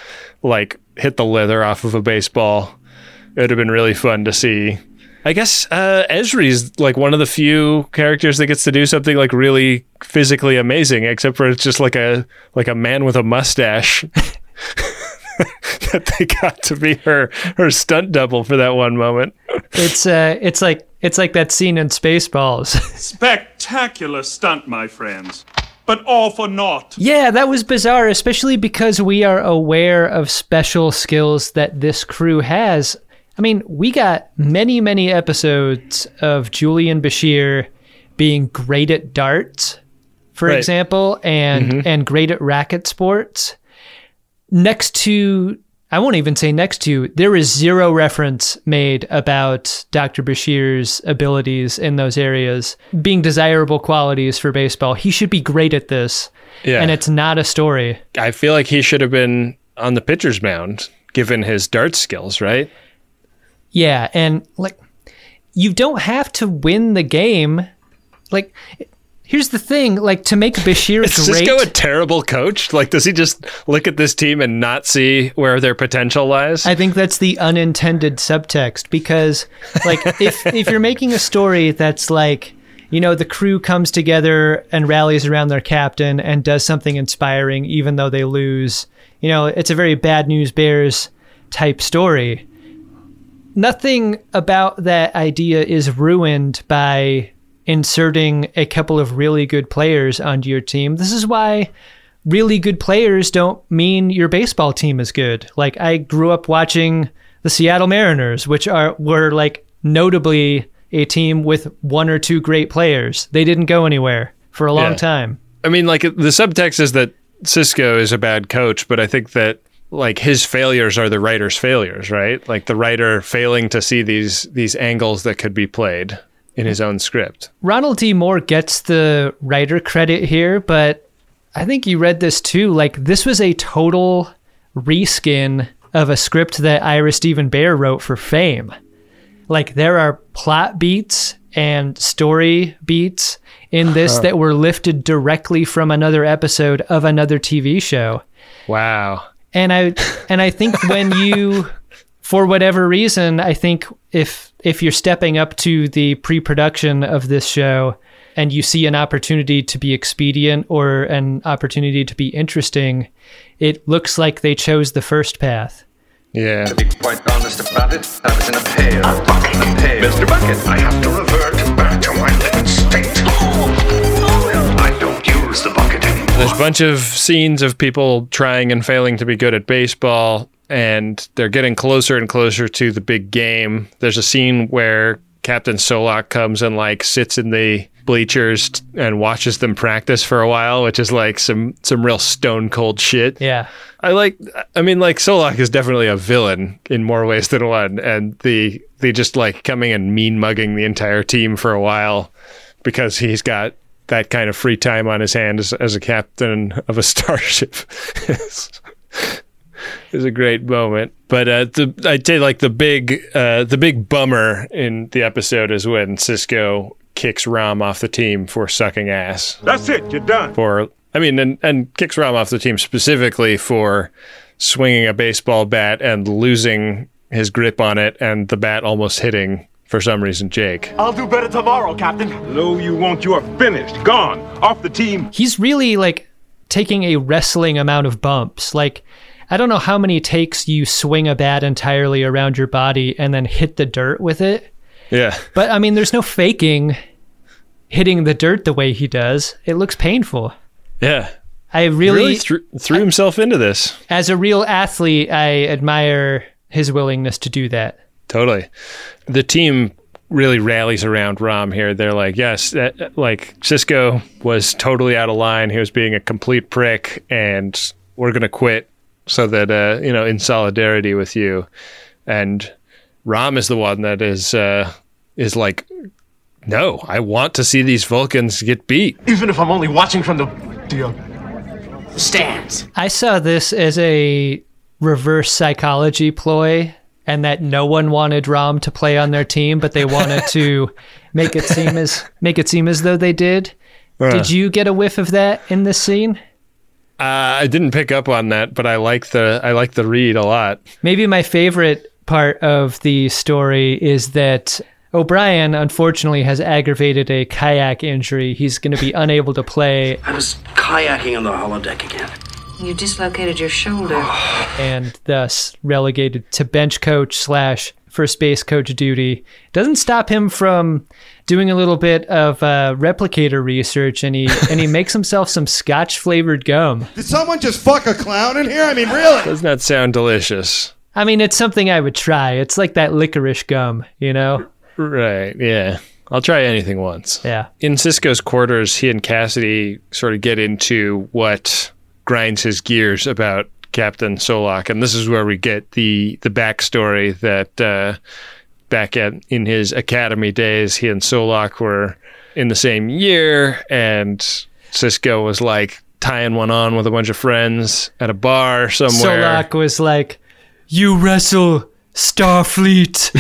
like hit the leather off of a baseball. It would have been really fun to see. I guess uh, Ezri's like one of the few characters that gets to do something like really physically amazing, except for it's just like a like a man with a mustache (laughs) (laughs) that they got to be her her stunt double for that one moment. It's uh, it's like it's like that scene in Spaceballs. (laughs) Spectacular stunt, my friends. But all for naught. Yeah, that was bizarre, especially because we are aware of special skills that this crew has. I mean, we got many, many episodes of Julian Bashir being great at darts, for Right. example, and Mhm. and great at racket sports. Next to I won't even say next to, there is zero reference made about Dr. Bashir's abilities in those areas being desirable qualities for baseball. He should be great at this. Yeah. And it's not a story. I feel like he should have been on the pitcher's mound given his dart skills, right? Yeah, and like you don't have to win the game. Like Here's the thing, like to make Bashir (laughs) Is great. Sisko a terrible coach? Like, does he just look at this team and not see where their potential lies? I think that's the unintended subtext because, like, (laughs) if if you're making a story that's like, you know, the crew comes together and rallies around their captain and does something inspiring, even though they lose. You know, it's a very bad news bears type story. Nothing about that idea is ruined by inserting a couple of really good players onto your team. This is why really good players don't mean your baseball team is good. Like I grew up watching the Seattle Mariners, which are were like notably a team with one or two great players. They didn't go anywhere for a long Yeah. time. I mean, like the subtext is that Sisko is a bad coach, but I think that like his failures are the writer's failures, right? Like the writer failing to see these these angles that could be played in his own script. Ronald D. Moore gets the writer credit here, but I think you read this too. Like this was a total reskin of a script that Ira Steven Behr wrote for Fame. Like there are plot beats and story beats in (laughs) this that were lifted directly from another episode of another TV show. Wow. And I and I think when you (laughs) for whatever reason, I think if if you're stepping up to the pre-production of this show and you see an opportunity to be expedient or an opportunity to be interesting, it looks like they chose the first path. Yeah. To be quite honest about it, I was in a pail. A bucket. A pail. Mr. Bucket, I have to revert back to my living state. Oh, I don't use the bucket anymore. There's a bunch of scenes of people trying and failing to be good at baseball, and they're getting closer and closer to the big game. There's a scene where Captain Solok comes and like sits in the bleachers t- and watches them practice for a while, which is like some some real stone cold shit. Yeah. I like I mean like Solok is definitely a villain in more ways than one and the they just like coming and mean mugging the entire team for a while because he's got that kind of free time on his hands as, as a captain of a (laughs) starship (laughs) is, was a great moment. But uh, the, I'd say like the big uh, the big bummer in the episode is when Sisko kicks Rom off the team for sucking ass. That's it. You're done. For I mean, and, and kicks Rom off the team specifically for swinging a baseball bat and losing his grip on it, and the bat almost hitting for some reason Jake. I'll do better tomorrow, Captain. No, you won't. You are finished. Gone. Off the team. He's really like taking a wrestling amount of bumps. Like I don't know how many takes you swing a bat entirely around your body and then hit the dirt with it. Yeah. But I mean, there's no faking hitting the dirt the way he does. It looks painful. Yeah. I really, really threw, threw himself into this. as a real athlete, I admire his willingness to do that. Totally. The team really rallies around Rom here. They're like, yes, that, like Sisko was totally out of line. He was being a complete prick, and we're going to quit so that, uh, you know, in solidarity with you. And Rom is the one that is, uh, is like, no, I want to see these Vulcans get beat. Even if I'm only watching from the the uh, stands. I saw this as a reverse psychology ploy, and that no one wanted Rom to play on their team, but they wanted to (laughs) make it seem as make it seem as though they did. Uh. Did you get a whiff of that in this scene? Uh, I didn't pick up on that, but I like the I like the read a lot. Maybe my favorite part of the story is that O'Brien unfortunately has aggravated a kayak injury. He's going to be unable to play I was kayaking on the holodeck again. You dislocated your shoulder. (sighs) and thus relegated to bench coach slash first base coach duty. Doesn't stop him from doing a little bit of uh, replicator research, and he and he makes himself some Scotch flavored gum. (laughs) Did someone just fuck a clown in here? I mean, really? Doesn't that sound delicious? I mean, it's something I would try. It's like that licorice gum, you know? Right. Yeah. I'll try anything once. Yeah. In Sisko's quarters, he and Cassidy sort of get into what grinds his gears about Captain Solok, and this is where we get the the backstory that uh, back at in his academy days, he and Solok were in the same year, and Sisko was like tying one on with a bunch of friends at a bar somewhere. Solok was like, "You wrestle Starfleet."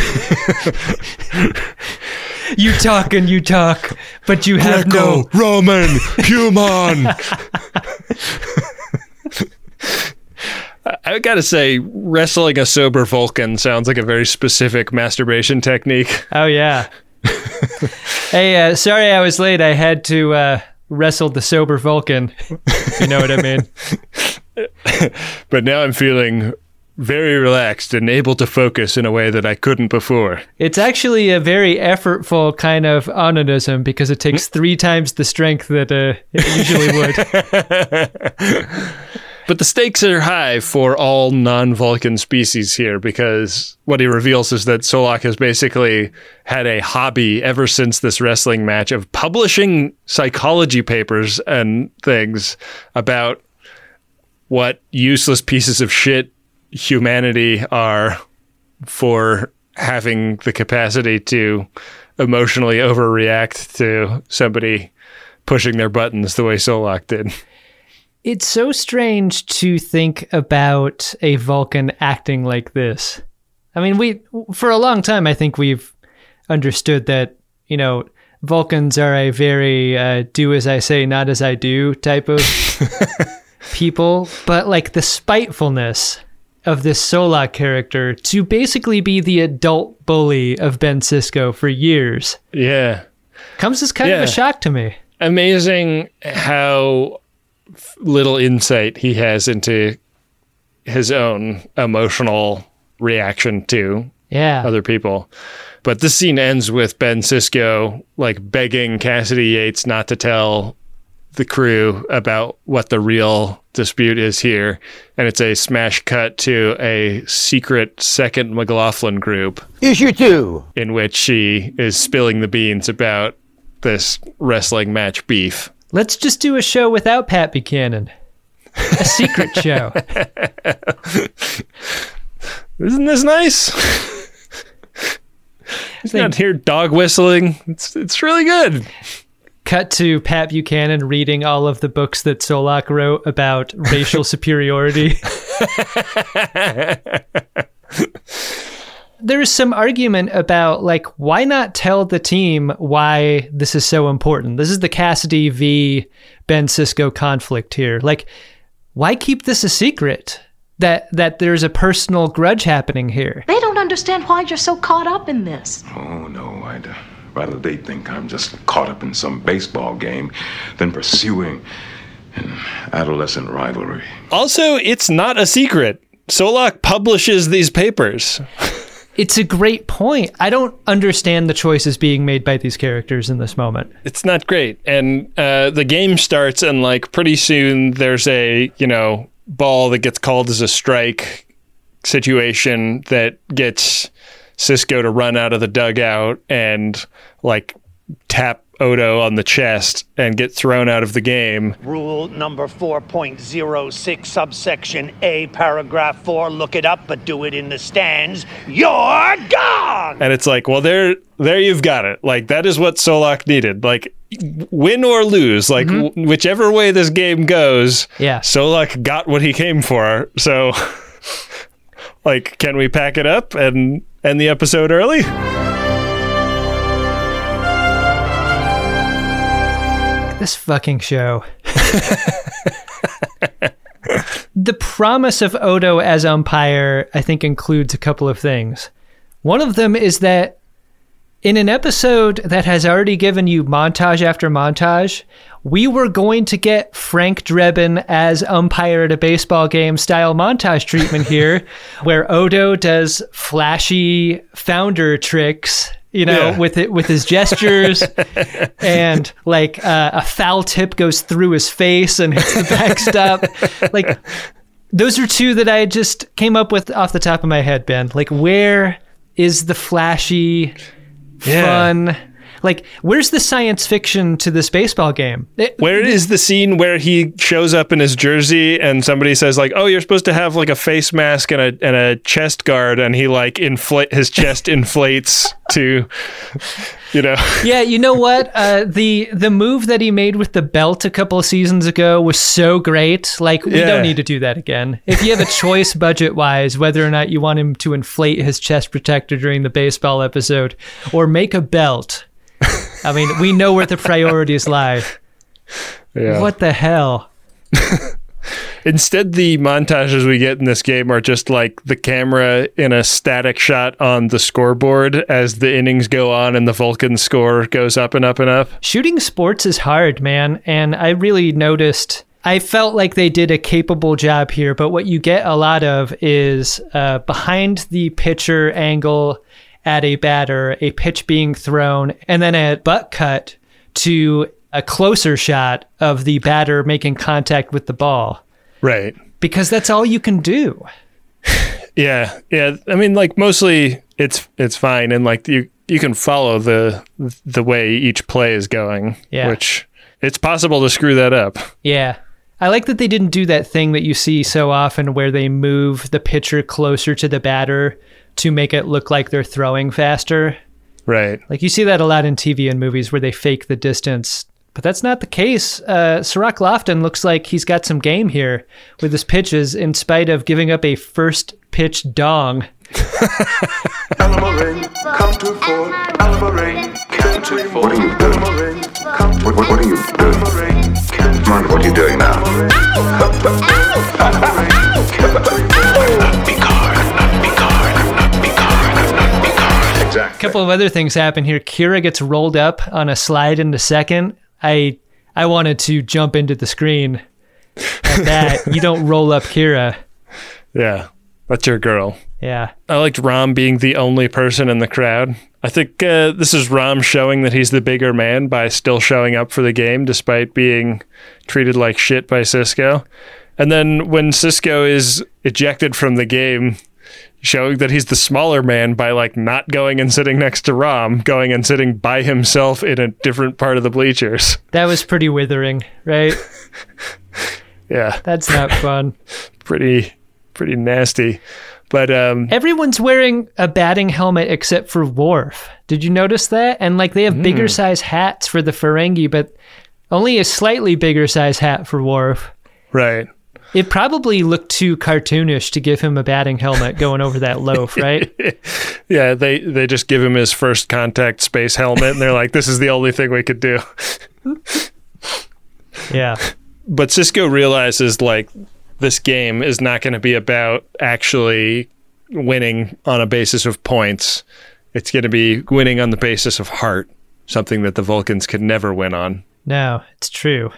(laughs) you talk and you talk, but you have no. Roman, human. (laughs) (laughs) I gotta say, wrestling a sober Vulcan sounds like a very specific masturbation technique. (laughs) Oh yeah. hey, uh, sorry I was late. I had to uh, wrestle the sober Vulcan. you know what I mean. (laughs) but now I'm feeling very relaxed and able to focus in a way that I couldn't before. It's actually a very effortful kind of onanism because it takes three times the strength that uh, it usually would. (laughs) But the stakes are high for all non Vulcan species here because what he reveals is that Solok has basically had a hobby ever since this wrestling match of publishing psychology papers and things about what useless pieces of shit humanity are for having the capacity to emotionally overreact to somebody pushing their buttons the way Solok did. It's so strange to think about a Vulcan acting like this. I mean, we for a long time I think we've understood that, you know, Vulcans are a very uh, do as I say, not as I do type of (laughs) people, but like the spitefulness of this Solok character to basically be the adult bully of Ben Sisko for years. Yeah. Comes as kind Yeah. of a shock to me. Amazing how little insight he has into his own emotional reaction to Yeah. other people. But this scene ends with Ben Sisko like begging Cassidy Yates not to tell the crew about what the real dispute is here. And it's a smash cut to a secret second McLaughlin group. Issue two. In which she is spilling the beans about this wrestling match beef. Let's just do a show without Pat Buchanan. A secret (laughs) show. Isn't this nice? (laughs) He's not here dog whistling. It's it's really good. Cut to Pat Buchanan reading all of the books that Solok wrote about racial (laughs) superiority. There's some argument about like why not tell the team why this is so important. This is the Cassidy v Ben Sisko conflict here. Like why keep this a secret? That that there's a personal grudge happening here. They don't understand why you're so caught up in this. Oh, no, I'd uh, rather they think I'm just caught up in some baseball game than pursuing an adolescent rivalry. Also, it's not a secret. Solok publishes these papers. (laughs) It's a great point. I don't understand the choices being made by these characters in this moment. It's not great. And uh, the game starts, and like pretty soon there's a, you know, ball that gets called as a strike situation that gets Sisko to run out of the dugout and like tap Odo on the chest and get thrown out of the game. Rule number 4.06, subsection A, paragraph 4. Look it up, but do it in the stands. You're gone! And it's like, well, there, there you've got it. Like that is what Solok needed. Like win or lose, like mm-hmm. w- whichever way this game goes. Yeah. Solok got what he came for. So, (laughs) like, can we pack it up and end the episode early? This fucking show. the promise of Odo as umpire, I think, includes a couple of things. One of them is that in an episode that has already given you montage after montage, we were going to get Frank Drebin as umpire at a baseball game style montage treatment here, (laughs) where Odo does flashy founder tricks, you know, Yeah. with it with his gestures, (laughs) and like uh, a foul tip goes through his face and hits the backstop, like. Those are two that I just came up with off the top of my head, Ben. Like, where is the flashy, Yeah. fun? Like, where's the science fiction to this baseball game? It- Where is the scene where he shows up in his jersey and somebody says like, "Oh, you're supposed to have like a face mask and a and a chest guard," and he like inflate his chest (laughs) inflates to, you know. (laughs) yeah, you know what? Uh, the the move that he made with the belt a couple of seasons ago was so great. Like, we Yeah. don't need to do that again. If you have a choice budget wise, whether or not you want him to inflate his chest protector during the baseball episode or make a belt I mean, we know where the priorities lie. Yeah. What the hell? (laughs) Instead, the montages we get in this game are just like the camera in a static shot on the scoreboard as the innings go on and the Vulcan score goes up and up and up. Shooting sports is hard, man. And I really noticed, I felt like they did a capable job here, but what you get a lot of is uh, behind the pitcher angle at a batter, a pitch being thrown, and then a butt cut to a closer shot of the batter making contact with the ball. Right. Because that's all you can do. Yeah, yeah. I mean, like mostly it's it's fine, and like you you can follow the the way each play is going. Yeah. Which it's possible to screw that up. Yeah. I like that they didn't do that thing that you see so often where they move the pitcher closer to the batter to make it look like they're throwing faster. Right. Like you see that a lot in TV and movies where they fake the distance. But that's not the case. Uh, Cirroc Lofton looks like he's got some game here with his pitches in spite of giving up a first pitch dong. (laughs) Alamarin, come to Fort. Alamarin, come to Fort. What are you doing? What, what, what are you doing? Come on, what are you doing now? A couple of other things happen here. Kira gets rolled up on a slide in into second. I I wanted to jump into the screen at that. you don't (laughs) roll up Kira. Yeah, that's your girl. Yeah. I liked Rom being the only person in the crowd. I think uh, this is Rom showing that he's the bigger man by still showing up for the game despite being treated like shit by Sisko. And then when Sisko is ejected from the game, showing that he's the smaller man by like not going and sitting next to Rom, going and sitting by himself in a different part of the bleachers. That was pretty withering, right? (laughs) Yeah. That's not fun. (laughs) pretty pretty nasty. But um Everyone's wearing a batting helmet except for Worf. Did you notice that? And like they have bigger Mm. size hats for the Ferengi, but only a slightly bigger size hat for Worf. right. It probably looked too cartoonish to give him a batting helmet going over that loaf, right? (laughs) Yeah, they they just give him his first contact space helmet and they're like this is the only thing we could do. (laughs) yeah. But Sisko realizes like this game is not going to be about actually winning on a basis of points. It's going to be winning on the basis of heart, something that the Vulcans could never win on. No, it's true.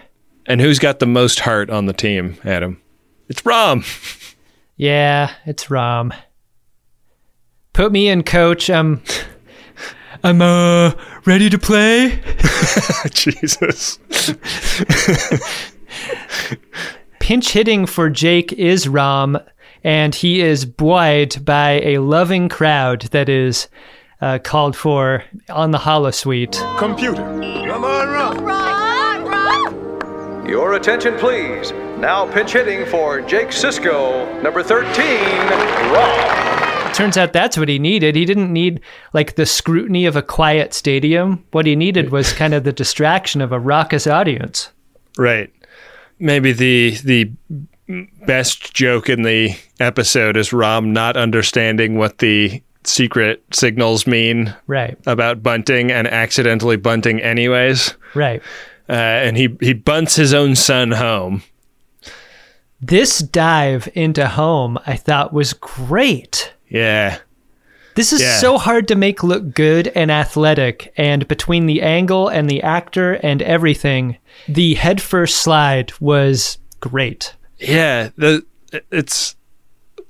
And who's got the most heart on the team, Adam? It's Rom. Yeah, it's Rom. Put me in, coach. I'm I'm uh ready to play. (laughs) Jesus. Pinch hitting for Jake is Rom, and he is buoyed by a loving crowd that is uh, called for on the holosuite. Computer. Come on, Rom. Your attention, please. Now pinch hitting for Jake Sisko, number 13, Rom. Turns out that's what he needed. He didn't need like the scrutiny of a quiet stadium. What he needed was kind of the distraction of a raucous audience. Right. Maybe the the best joke in the episode is Rom not understanding what the secret signals mean Right. about bunting and accidentally bunting anyways. Right. Uh, and he he bunts his own son home. This dive into home I thought was great. Yeah. This is Yeah. so hard to make look good and athletic, and between the angle and the actor and everything, the headfirst slide was great. Yeah, the it's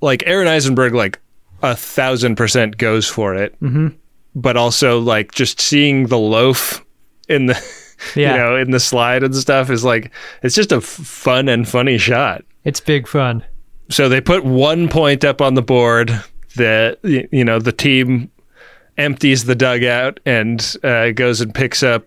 like Aron Eisenberg like a thousand percent goes for it. Mhm. But also like just seeing the loaf in the (laughs) (laughs) Yeah. you know in the slide and stuff is like it's just a f- fun and funny shot. It's big fun. So they put one point up on the board. The y- you know the team empties the dugout and uh, goes and picks up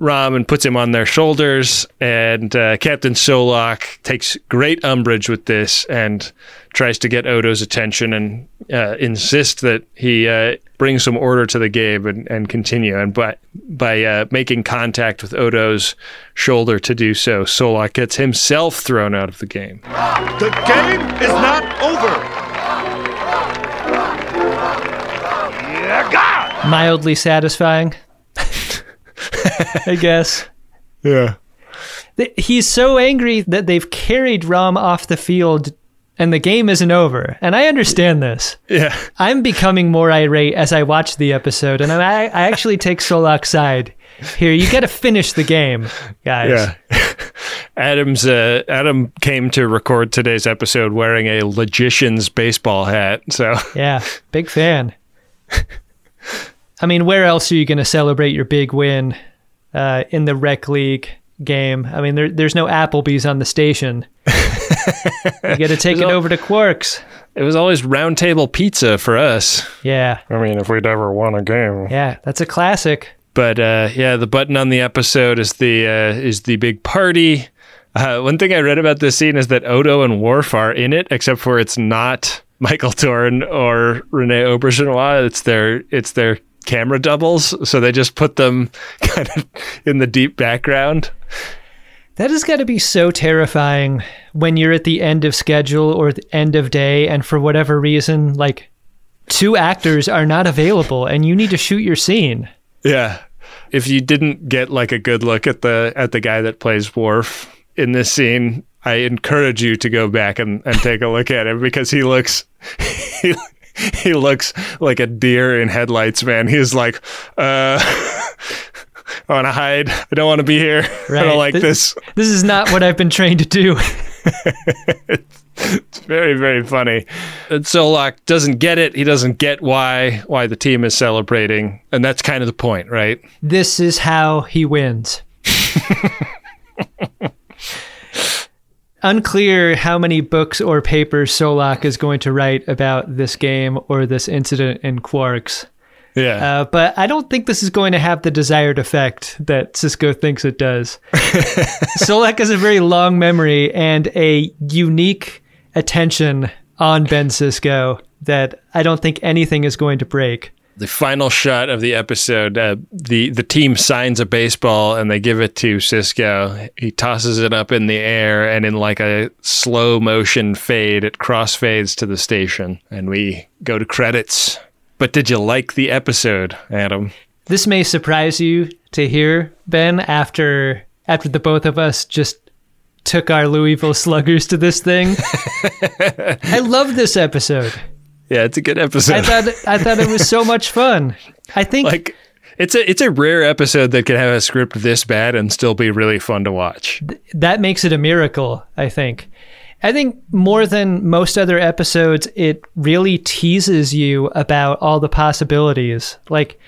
Rom and puts him on their shoulders. And uh, Captain Solok takes great umbrage with this and tries to get Odo's attention and uh, insist that he uh, bring some order to the game and, and continue. And by by uh, making contact with Odo's shoulder to do so, Solok gets himself thrown out of the game. The game is not over. Yeah, God! Mildly satisfying. (laughs) (laughs) I guess. Yeah. He's so angry that they've carried Rom off the field and the game isn't over. And I understand this. Yeah. I'm becoming more irate as I watch the episode, and I, I actually take Solok's side. Here, you got to finish the game, guys. Yeah. (laughs) Adam's uh, Adam came to record today's episode wearing a logician's baseball hat. So (laughs) Yeah, big fan. I mean, where else are you going to celebrate your big win uh, in the rec league game? I mean, there, there's no Applebee's on the station. (laughs) you got to take it over to Quarks. it was always round table pizza for us. Yeah, I mean, if we'd ever won a game. yeah, that's a classic. But uh, yeah, the button on the episode is the uh, is the big party. Uh, one thing I read about this scene is that Odo and Worf are in it, except for it's not Michael Dorn or Rene Auberjonois. It's their it's their camera doubles, so they just put them (laughs) kind of in the deep background. That has got to be so terrifying when you're at the end of schedule or the end of day, and for whatever reason, like two actors are not available, and you need to shoot your scene. Yeah. If you didn't get like a good look at the at the guy that plays Worf in this scene, I encourage you to go back and, and take a look at him because he looks (laughs) he, (laughs) he looks like a deer in headlights, man. He's like, uh I want to hide. I don't want to be here. (laughs) I don't like this. This is not what I've been trained to do. (laughs) It's very, very funny. And Solok doesn't get it. He doesn't get why why the team is celebrating, and that's kind of the point, right? this is how he wins. Unclear how many books or papers Solok is going to write about this game or this incident in Quarks. Yeah. Uh, but I don't think this is going to have the desired effect that Sisko thinks it does. (laughs) Solok has a very long memory and a unique attention on Ben Sisko that I don't think anything is going to break. The final shot of the episode, uh, the the team signs a baseball and they give it to Sisko. He tosses it up in the air, and in like a slow motion fade, it crossfades to the station, and we go to credits. But did you like the episode, Adam? This may surprise you to hear, Ben, after after the both of us just took our Louisville Sluggers to this thing. (laughs) I love this episode. Yeah, it's a good episode. I thought I thought it was so (laughs) much fun. I think like it's a it's a rare episode that can have a script this bad and still be really fun to watch. that makes it a miracle, I think. I think more than most other episodes, it really teases you about all the possibilities. Like,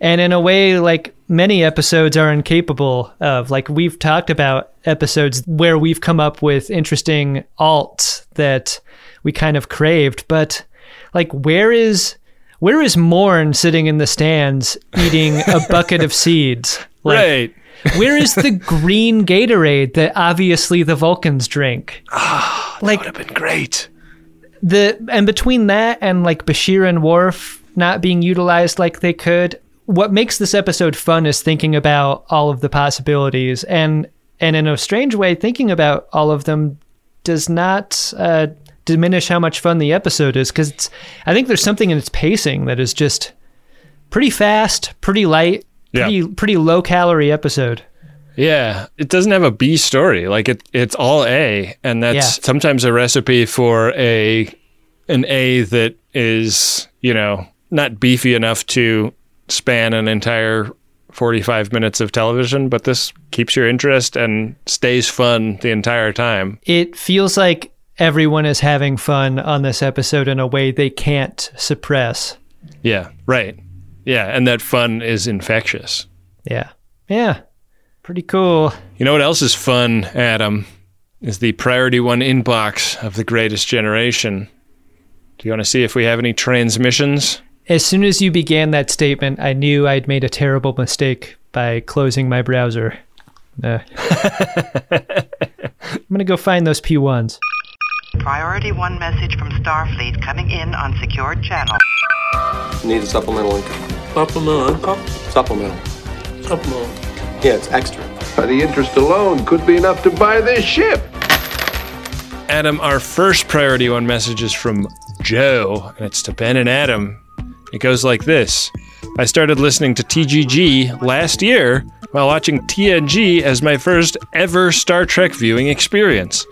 and in a way, like many episodes are incapable of. Like, we've talked about episodes where we've come up with interesting alts that we kind of craved, but like, where is. Where is Morn sitting in the stands eating a (laughs) bucket of seeds? Like, right. where is the green Gatorade that obviously the Vulcans drink? (sighs) like would have been great. The and between that and like Bashir and Worf not being utilized like they could, what makes this episode fun is thinking about all of the possibilities and and in a strange way, thinking about all of them does not uh, diminish how much fun the episode is because I think there's something in its pacing that is just pretty fast, pretty light, Yeah. pretty pretty low calorie episode. Yeah, it doesn't have a B story. Like it, it's all A, and that's Yeah. sometimes a recipe for a an A that is you know not beefy enough to span an entire forty five minutes of television, but this keeps your interest and stays fun the entire time. it feels like everyone is having fun on this episode in a way they can't suppress. Yeah, right. Yeah, and that fun is infectious. Yeah. Yeah. Pretty cool. You know what else is fun, Adam? Is the priority one inbox of the greatest generation. Do you want to see if we have any transmissions? As soon as you began that statement, I knew I'd made a terrible mistake by closing my browser. Uh. (laughs) I'm going to go find those P1s. Priority one message from Starfleet coming in on secured channel. Need a supplemental income. Supplemental income? Supplemental. Supplemental. Yeah, it's extra. But the interest alone could be enough to buy this ship. Adam, our first priority one message is from Joe, and it's to Ben and Adam. It goes like this I started listening to TGG last year while watching TNG as my first ever Star Trek viewing experience.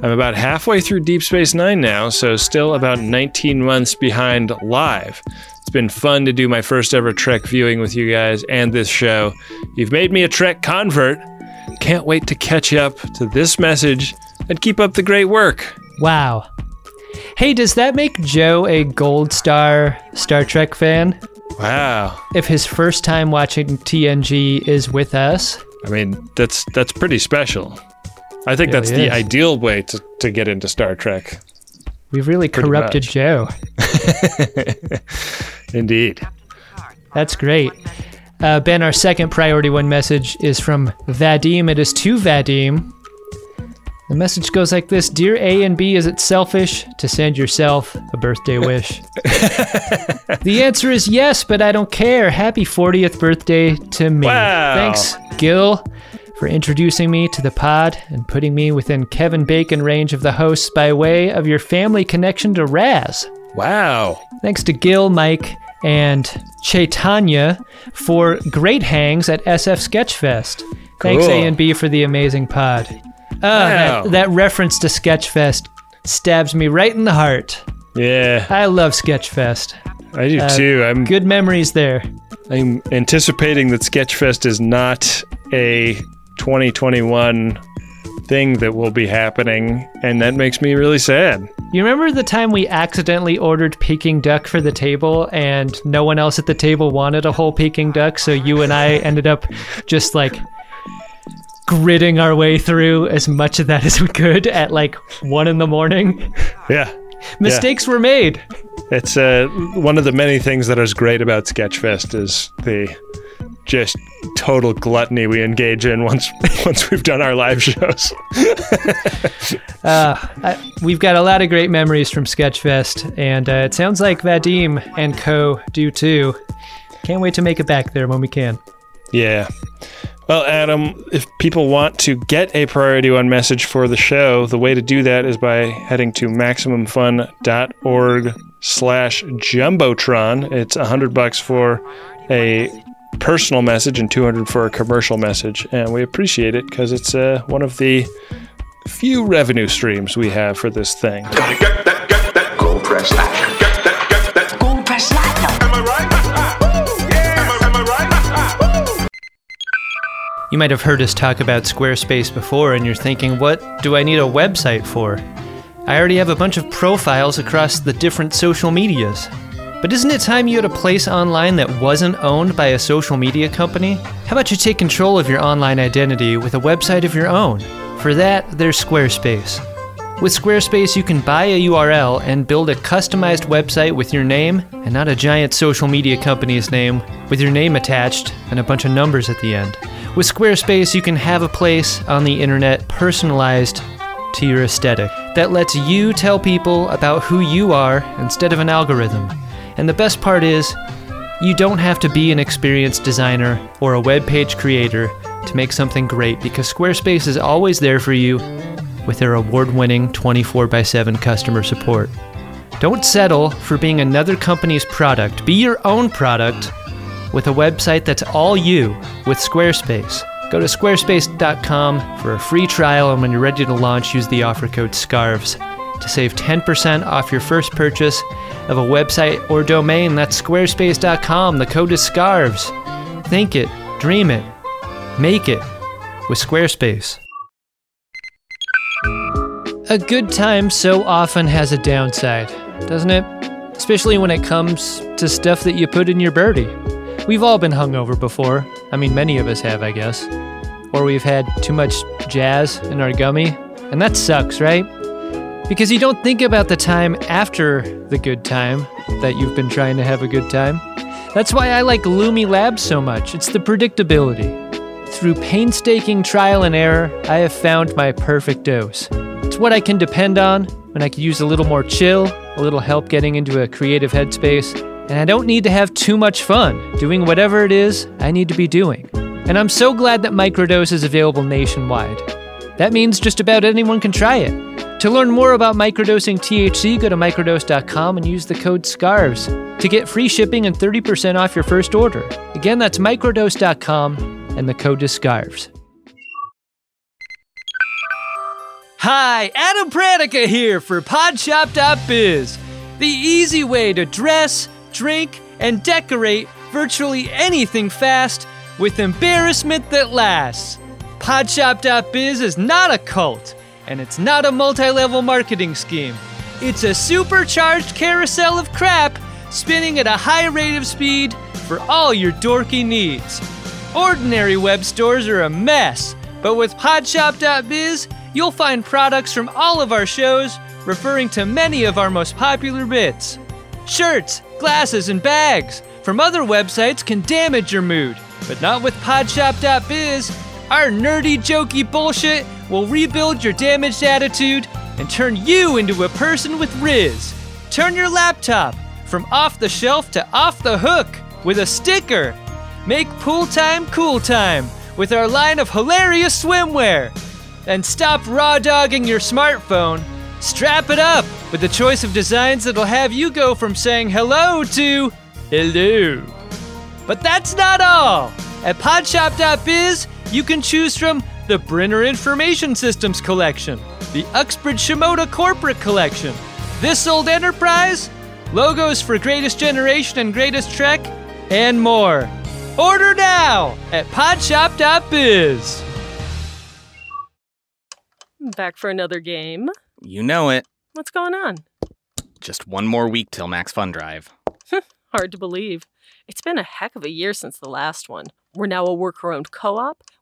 I'm about halfway through Deep Space Nine now, so still about 19 months behind live. It's been fun to do my first ever Trek viewing with you guys and this show. You've made me a Trek convert. Can't wait to catch up to this message and keep up the great work. Wow. Hey, does that make Joe a gold star Star Trek fan? Wow. If his first time watching TNG is with us? I mean, that's that's pretty special. I think that's the is. ideal way to, to get into Star Trek. We've really Pretty corrupted much. Joe. (laughs) Indeed. That's great. Uh, ben, our second priority one message is from Vadim. It is to Vadim. The message goes like this Dear A and B, is it selfish to send yourself a birthday wish? (laughs) the answer is yes, but I don't care. Happy 40th birthday to me. Wow. Thanks, Gil, for introducing me to the pod and putting me within Kevin Bacon range of the hosts by way of your family connection to Raz. Wow. Thanks to Gil, Mike, and Chaitanya for great hangs at SF Sketchfest. Thanks Cool. A and B for the amazing pod. Ah, Wow. that, that reference to Sketchfest stabs me right in the heart. Yeah, I love Sketchfest. I do Uh, too. I'm Good memories there. I'm anticipating that Sketchfest is not a 2021 thing that will be happening, and that makes me really sad. You remember the time we accidentally ordered Peking duck for the table and no one else at the table wanted a whole Peking duck, so you and I (laughs) ended up just like gritting our way through as much of that as we could at like one in the morning. (laughs) Yeah. Mistakes were made. It's uh, one of the many things that is great about Sketchfest is the just total gluttony we engage in once (laughs) once we've done our live shows. (laughs) Uh, I, we've got a lot of great memories from Sketchfest, and uh, it sounds like Vadim and co do too. Can't wait to make it back there when we can. Yeah. Well, Adam, if people want to get a Priority One message for the show, the way to do that is by heading to MaximumFun.org slash Jumbotron. It's a hundred bucks for a personal message and 200 for a commercial message. And we appreciate it because it's uh, one of the few revenue streams we have for this thing. Gold press. Gold press. Am I right? Am am I right? You might have heard us talk about Squarespace before, and you're thinking, what do I need a website for? I already have a bunch of profiles across the different social medias. But isn't it time you had a place online that wasn't owned by a social media company? How about you take control of your online identity with a website of your own? For that, there's Squarespace. With Squarespace, you can buy a URL and build a customized website with your name and not a giant social media company's name with your name attached and a bunch of numbers at the end. With Squarespace, you can have a place on the internet personalized to your aesthetic that lets you tell people about who you are instead of an algorithm. And the best part is, you don't have to be an experienced designer or a web page creator to make something great because Squarespace is always there for you with their award winning 24 x 7 customer support. Don't settle for being another company's product. Be your own product with a website that's all you with Squarespace. Go to squarespace.com for a free trial, and when you're ready to launch, use the offer code SCARVES to save 10% off your first purchase of a website or domain. That's squarespace.com. The code is SCARVES. Think it, dream it, make it with Squarespace. A good time so often has a downside, doesn't it? Especially when it comes to stuff that you put in your birdie. We've all been hungover before. I mean, many of us have, I guess. Or we've had too much jazz in our gummy. And that sucks, right? Because you don't think about the time after the good time that you've been trying to have a good time. That's why I like Lumi Labs so much. It's the predictability. Through painstaking trial and error, I have found my perfect dose. It's what I can depend on when I can use a little more chill, a little help getting into a creative headspace, and I don't need to have too much fun doing whatever it is I need to be doing. And I'm so glad that Microdose is available nationwide. That means just about anyone can try it. To learn more about microdosing THC, go to microdose.com and use the code SCARVES to get free shipping and 30% off your first order. Again, that's microdose.com and the code is SCARVES. Hi, Adam Pranica here for Podshop.biz, the easy way to dress, drink, and decorate virtually anything fast with embarrassment that lasts. Podshop.biz is not a cult, and it's not a multi level marketing scheme. It's a supercharged carousel of crap spinning at a high rate of speed for all your dorky needs. Ordinary web stores are a mess, but with Podshop.biz, you'll find products from all of our shows referring to many of our most popular bits. Shirts, glasses, and bags from other websites can damage your mood, but not with Podshop.biz. Our nerdy, jokey bullshit will rebuild your damaged attitude and turn you into a person with Riz. Turn your laptop from off the shelf to off the hook with a sticker. Make pool time cool time with our line of hilarious swimwear. And stop raw dogging your smartphone. Strap it up with the choice of designs that'll have you go from saying hello to hello. But that's not all. At podshop.biz, you can choose from the Brenner Information Systems Collection, the Uxbridge Shimoda Corporate Collection, This Old Enterprise, logos for Greatest Generation and Greatest Trek, and more. Order now at podshop.biz. Back for another game. You know it. What's going on? Just one more week till Max Fun Drive. (laughs) Hard to believe. It's been a heck of a year since the last one. We're now a worker owned co op.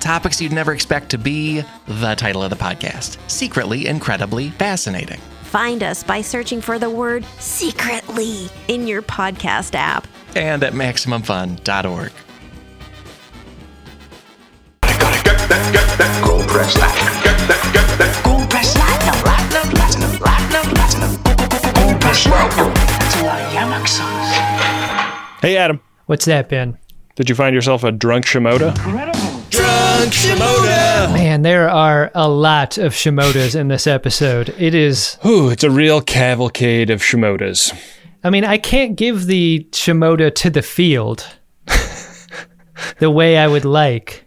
Topics you'd never expect to be the title of the podcast Secretly Incredibly Fascinating. Find us by searching for the word secretly in your podcast app and at MaximumFun.org. Gold press platinum. Get that, get that. Gold press platinum, platinum, platinum, platinum, platinum. Gold press platinum. To our Yamaxons. Hey, Adam. What's that, Ben? Did you find yourself a drunk Shimoda? Drunk Shimoda! Man, there are a lot of Shimodas in this episode. It is. Ooh, it's a real cavalcade of Shimodas. I mean, I can't give the Shimoda to the field (laughs) the way I would like.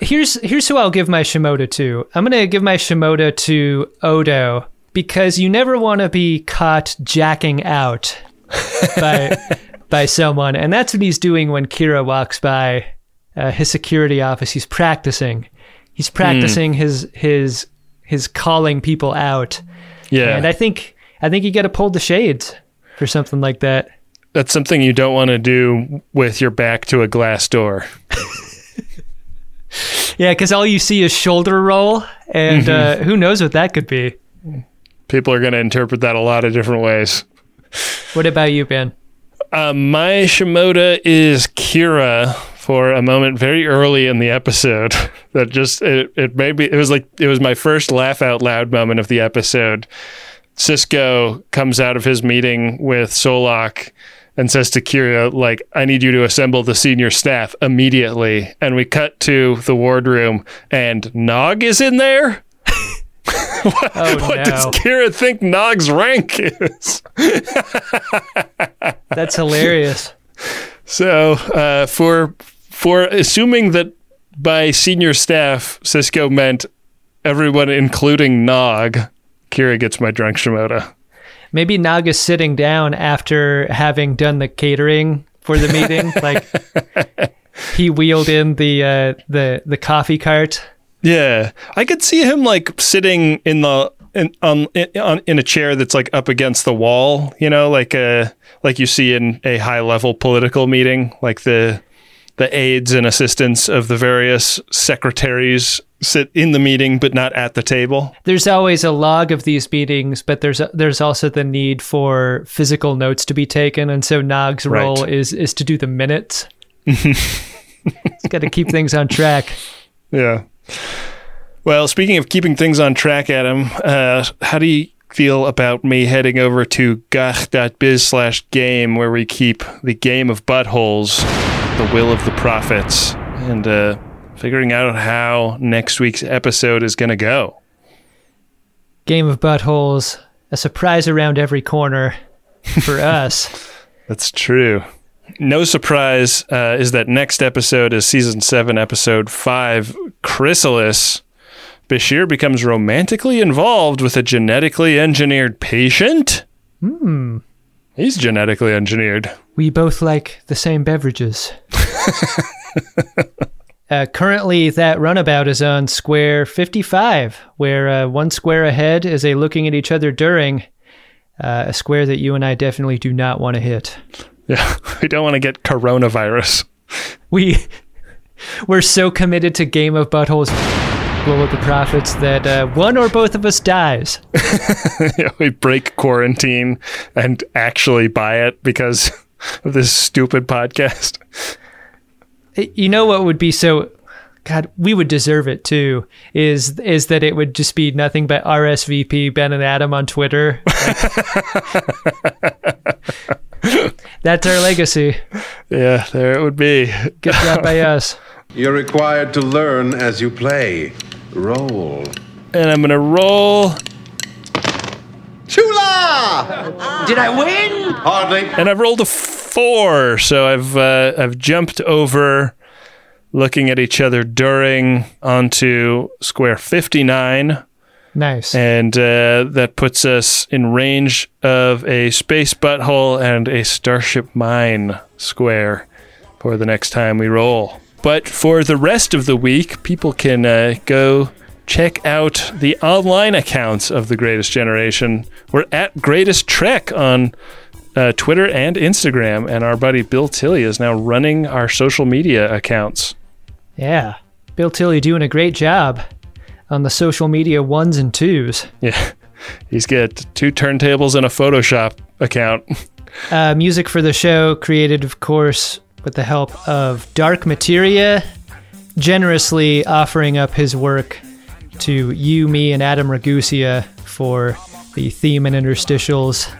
Here's here's who I'll give my Shimoda to. I'm gonna give my Shimoda to Odo because you never want to be caught jacking out by (laughs) by someone, and that's what he's doing when Kira walks by uh, his security office. He's practicing. He's practicing mm. his his his calling people out. Yeah, and I think I think you got to pull the shades for something like that. That's something you don't want to do with your back to a glass door. (laughs) yeah, because all you see is shoulder roll, and mm-hmm. uh, who knows what that could be. People are going to interpret that a lot of different ways. What about you, Ben? Uh, my Shimoda is Kira for a moment very early in the episode (laughs) that just it, it made me it was like it was my first laugh out loud moment of the episode. Sisko comes out of his meeting with Solok and says to Kira, like, I need you to assemble the senior staff immediately. And we cut to the wardroom and Nog is in there. (laughs) what, oh, (laughs) what no. does Kira think Nog's rank is? That's hilarious. So, uh, for for assuming that by senior staff, Sisko meant everyone, including Nog, Kira gets my drunk Shimoda. Maybe Nog is sitting down after having done the catering for the meeting. (laughs) like he wheeled in the uh, the the coffee cart. Yeah, I could see him like sitting in the in on in, on in a chair that's like up against the wall. You know, like a like you see in a high level political meeting, like the the aides and assistants of the various secretaries sit in the meeting but not at the table. There's always a log of these meetings, but there's there's also the need for physical notes to be taken, and so Nog's Right. role is is to do the minutes. He's got to keep things on track. Yeah. Well, speaking of keeping things on track, Adam, uh, how do you feel about me heading over to gagh.biz slash game where we keep the game of buttholes, the will of the prophets, and uh, figuring out how next week's episode is going to go? Game of buttholes, a surprise around every corner for (laughs) us. That's true. No surprise uh, is that next episode is season seven, episode five, Chrysalis. Bashir becomes romantically involved with a genetically engineered patient. Hmm. He's genetically engineered. We both like the same beverages. (laughs) uh, currently, that runabout is on square 55, where uh, one square ahead is a looking at each other during, uh, a square that you and I definitely do not want to hit. Yeah, (laughs) we don't want to get coronavirus. We (laughs) we're so committed to Game of Buttholes, Will of the Prophets that uh, one or both of us dies. (laughs) We break quarantine and actually buy it because of this stupid podcast. You know what would be so God, we would deserve it too. Is is that it would just be nothing but RSVP Ben and Adam on Twitter. (laughs) That's our legacy. Yeah, there it would be. Good job by (laughs) us. You're required to learn as you play. Roll. And I'm gonna roll. Chula! Did I win? Hardly. And I've rolled a four, so I've uh, I've jumped over, looking at each other during onto square fifty nine. Nice. And uh, that puts us in range of a space butthole and a starship mine square for the next time we roll. But for the rest of the week, people can uh, go check out the online accounts of the Greatest Generation. We're at Greatest Trek on uh, Twitter and Instagram, and our buddy Bill Tilley is now running our social media accounts. Yeah. Bill Tilley doing a great job on the social media ones and twos. Yeah, (laughs) he's got two turntables and a Photoshop account. (laughs) Uh, music for the show created, of course, with the help of Dark Materia, generously offering up his work to you, me, and Adam Ragusea for the theme and interstitials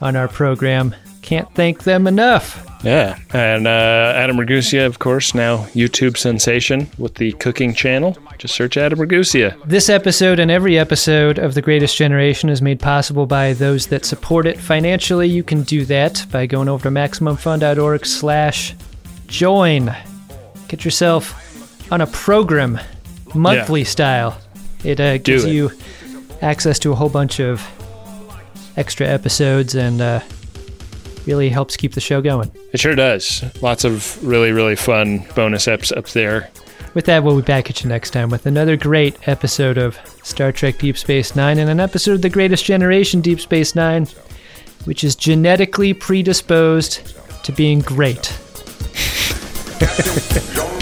on our program. Can't thank them enough. Yeah, and uh, Adam Ragusea, of course, now YouTube sensation with the cooking channel. Just search Adam Ragusea. This episode and every episode of The Greatest Generation is made possible by those that support it financially. You can do that by going over to MaximumFun.org slash join. Get yourself on a program, monthly style. It uh, gives it. you access to a whole bunch of extra episodes and uh, really helps keep the show going. It sure does. Lots of really, really fun bonus eps up there. With that, we'll be back at you next time with another great episode of Star Trek Deep Space Nine and an episode of The Greatest Generation Deep Space Nine, which is genetically predisposed to being great. (laughs)